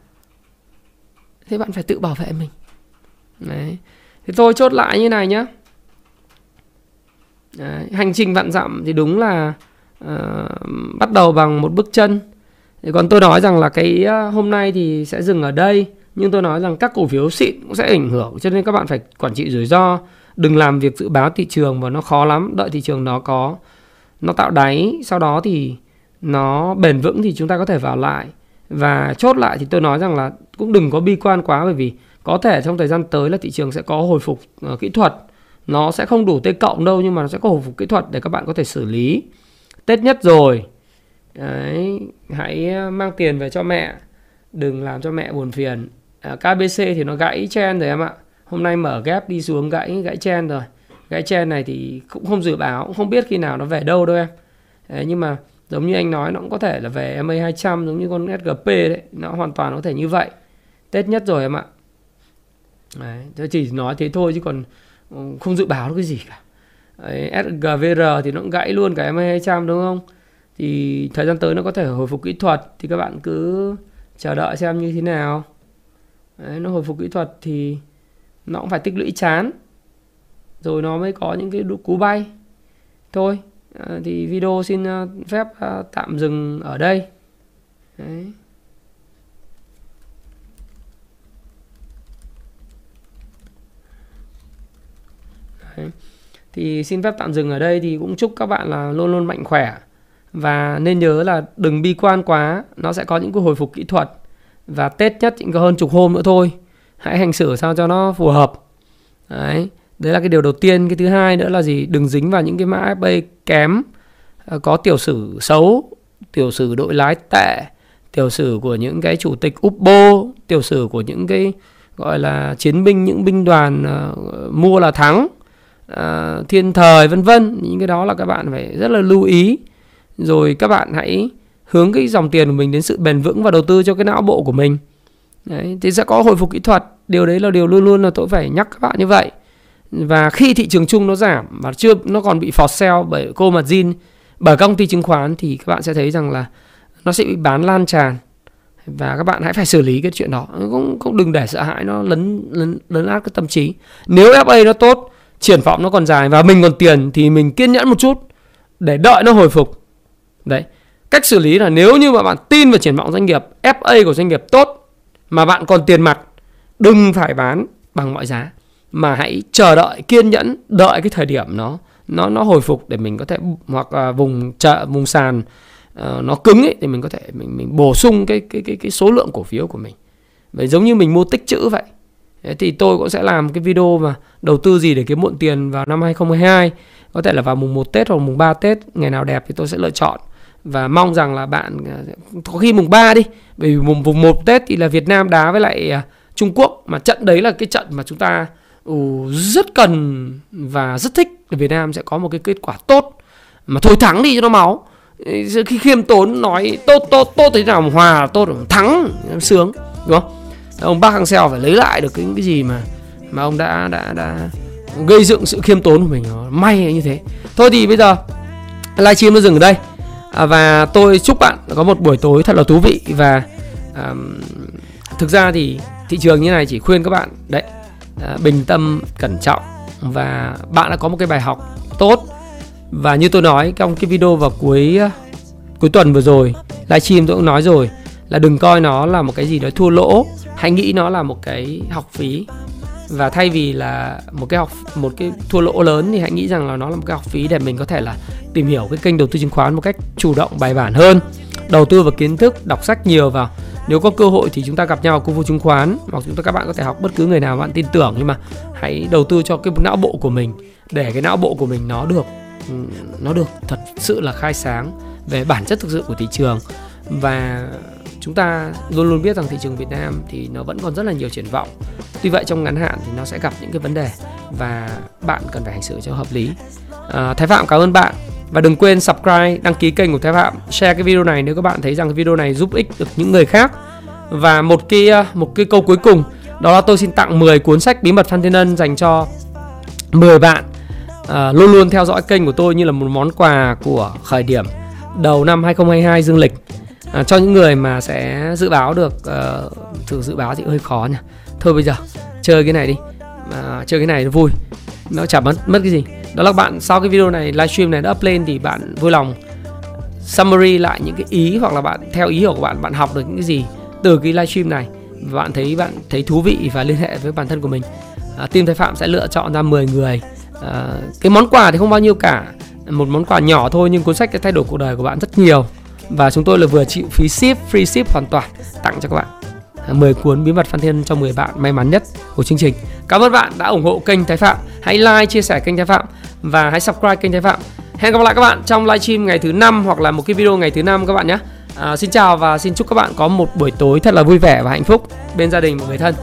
Thế bạn phải tự bảo vệ mình. Đấy thì tôi chốt lại như này nhé đấy. hành trình vạn dặm thì đúng là uh, bắt đầu bằng một bước chân. Thì còn tôi nói rằng là cái uh, hôm nay thì sẽ dừng ở đây nhưng tôi nói rằng các cổ phiếu xịn cũng sẽ ảnh hưởng cho nên các bạn phải quản trị rủi ro. Đừng làm việc dự báo thị trường và nó khó lắm đợi thị trường nó có nó tạo đáy sau đó thì nó bền vững thì chúng ta có thể vào lại. Và chốt lại thì tôi nói rằng là cũng đừng có bi quan quá bởi vì có thể trong thời gian tới là thị trường sẽ có hồi phục uh, kỹ thuật. Nó sẽ không đủ T cộng đâu nhưng mà nó sẽ có hồi phục kỹ thuật để các bạn có thể xử lý. Tết nhất rồi. Đấy, hãy ờ, mang tiền về cho mẹ. Đừng làm cho mẹ buồn phiền. Ờ, à, KBC thì nó gãy chen rồi em ạ. Hôm nay mở ghép đi xuống gãy gãy chen rồi. Gãy chen này thì cũng không dự báo cũng không biết khi nào nó về đâu đâu em. Đấy, nhưng mà giống như anh nói nó cũng có thể là về MA 200 giống như con SGP đấy. Nó hoàn toàn có thể như vậy. Tết nhất rồi em ạ đấy, chỉ nói thế thôi chứ còn ừ, không dự báo được cái gì cả. Đấy, SGVR thì nó cũng gãy luôn cả MA 200 đúng không? Thì thời gian tới nó có thể hồi phục kỹ thuật thì các bạn cứ chờ đợi xem như thế nào. Đấy, nó hồi phục kỹ thuật thì nó cũng phải tích lũy chán. Rồi nó mới có những cái cú bay. Thôi à, thì video xin ờ, phép ờ, tạm dừng ở đây. Đấy. Thì xin phép tạm dừng ở đây thì cũng chúc các bạn là luôn luôn mạnh khỏe. Và nên nhớ là đừng bi quan quá nó sẽ có những cái hồi phục kỹ thuật. Và tết nhất chỉ có hơn chục hôm nữa thôi. Hãy hành xử sao cho nó phù hợp. Đấy đấy là cái điều đầu tiên. Cái thứ hai nữa là gì? Đừng dính vào những cái mã FA kém ờ, có tiểu sử xấu tiểu sử đội lái tệ tiểu sử của những cái chủ tịch Upbo tiểu sử của những cái gọi là chiến binh những binh đoàn uh, mua là thắng uh, thiên thời vân vân những cái đó là các bạn phải rất là lưu ý. Rồi các bạn hãy hướng cái dòng tiền của mình đến sự bền vững và đầu tư cho cái não bộ của mình. Đấy, thì sẽ có hồi phục kỹ thuật. Điều đấy là điều luôn luôn là tôi phải nhắc các bạn như vậy. Và khi thị trường chung nó giảm và chưa nó còn bị phọt sale bởi cô margin bởi công ty chứng khoán thì các bạn sẽ thấy rằng là nó sẽ bị bán lan tràn. Và các bạn hãy phải xử lý cái chuyện đó. Cũng cũng đừng để sợ hãi nó lấn lấn lấn át cái tâm trí. Nếu FA nó tốt triển vọng nó còn dài và mình còn tiền thì mình kiên nhẫn một chút để đợi nó hồi phục. Đấy cách xử lý là nếu như mà bạn tin vào triển vọng doanh nghiệp FA của doanh nghiệp tốt mà bạn còn tiền mặt đừng phải bán bằng mọi giá mà hãy chờ đợi kiên nhẫn đợi cái thời điểm nó nó nó hồi phục để mình có thể hoặc là vùng chợ vùng sàn uh, nó cứng ấy thì mình có thể mình mình bổ sung cái cái cái cái số lượng cổ phiếu của mình. Vậy giống như mình mua tích chữ vậy. Thế thì tôi cũng sẽ làm cái video mà đầu tư gì để kiếm muộn tiền vào năm 2022 có thể là vào mùng 1 Tết hoặc mùng 3 Tết ngày nào đẹp thì tôi sẽ lựa chọn. Và mong rằng là bạn có khi mùng 3 đi bởi vì mùng mùng 1 Tết thì là Việt Nam đá với lại ờ, Trung Quốc. Mà trận đấy là cái trận mà chúng ta uh, rất cần và rất thích. Việt Nam sẽ có một cái kết quả tốt. Mà thôi thắng đi cho nó máu. Khi khiêm tốn nói tốt tốt tốt thế nào hòa tốt thắng sướng đúng không? Ông bác Hansel phải lấy lại được cái cái gì mà mà ông đã đã đã gây dựng sự khiêm tốn của mình. May như thế. Thôi thì bây giờ livestream nó dừng ở đây. À, và tôi chúc bạn có một buổi tối thật là thú vị. Và um, thực ra thì thị trường như này chỉ khuyên các bạn đấy à, bình tâm cẩn trọng. Và bạn đã có một cái bài học tốt. Và như tôi nói trong cái video vào cuối à, cuối tuần vừa rồi livestream tôi cũng nói rồi là đừng coi nó là một cái gì đó thua lỗ, hãy nghĩ nó là một cái học phí. Và thay vì là một cái học, một cái thua lỗ lớn thì hãy nghĩ rằng là nó là một cái học phí để mình có thể là tìm hiểu cái kênh đầu tư chứng khoán một cách chủ động, bài bản hơn. Đầu tư vào kiến thức, đọc sách nhiều vào. Nếu có cơ hội thì chúng ta gặp nhau ở khu vực chứng khoán, hoặc chúng ta, các bạn có thể học bất cứ người nào bạn tin tưởng. Nhưng mà hãy đầu tư cho cái não bộ của mình, để cái não bộ của mình nó được nó được thật sự là khai sáng về bản chất thực sự của thị trường. Và chúng ta luôn luôn biết rằng thị trường Việt Nam thì nó vẫn còn rất là nhiều triển vọng. Tuy vậy trong ngắn hạn thì nó sẽ gặp những cái vấn đề và bạn cần phải hành xử cho hợp lý. À, Thái Phạm cảm ơn bạn và đừng quên subscribe, đăng ký kênh của Thái Phạm, share cái video này nếu các bạn thấy rằng cái video này giúp ích được những người khác. Và một cái à, một cái câu cuối cùng đó là tôi xin tặng 10 cuốn sách bí mật Phan Thiên Ân dành cho 10 bạn à, luôn luôn theo dõi kênh của tôi như là một món quà của khởi điểm đầu năm 2022 dương lịch à, cho những người mà sẽ dự báo được ờ, uh, thử dự báo thì hơi khó nha. thôi bây giờ chơi cái này đi. À, chơi cái này nó vui. Nó chả mất mất cái gì. Đó là bạn sau cái video này livestream này đã up lên thì bạn vui lòng summary lại những cái ý hoặc là bạn theo ý của bạn bạn học được những cái gì từ cái livestream này. Và bạn thấy bạn thấy thú vị và liên hệ với bản thân của mình. À, team thái phạm sẽ lựa chọn ra 10 người. À, cái món quà thì không bao nhiêu cả. Một món quà nhỏ thôi nhưng cuốn sách sẽ thay đổi cuộc đời của bạn rất nhiều và chúng tôi là vừa chịu phí ship free ship hoàn toàn tặng cho các bạn 10 cuốn bí mật Phan Thiên cho 10 bạn may mắn nhất của chương trình. Cảm ơn bạn đã ủng hộ kênh Thái Phạm. Hãy like, chia sẻ kênh Thái Phạm và hãy subscribe kênh Thái Phạm. Hẹn gặp lại các bạn trong livestream ngày thứ năm hoặc là một cái video ngày thứ năm các bạn nhé. À, xin chào và xin chúc các bạn có một buổi tối thật là vui vẻ và hạnh phúc bên gia đình và người thân.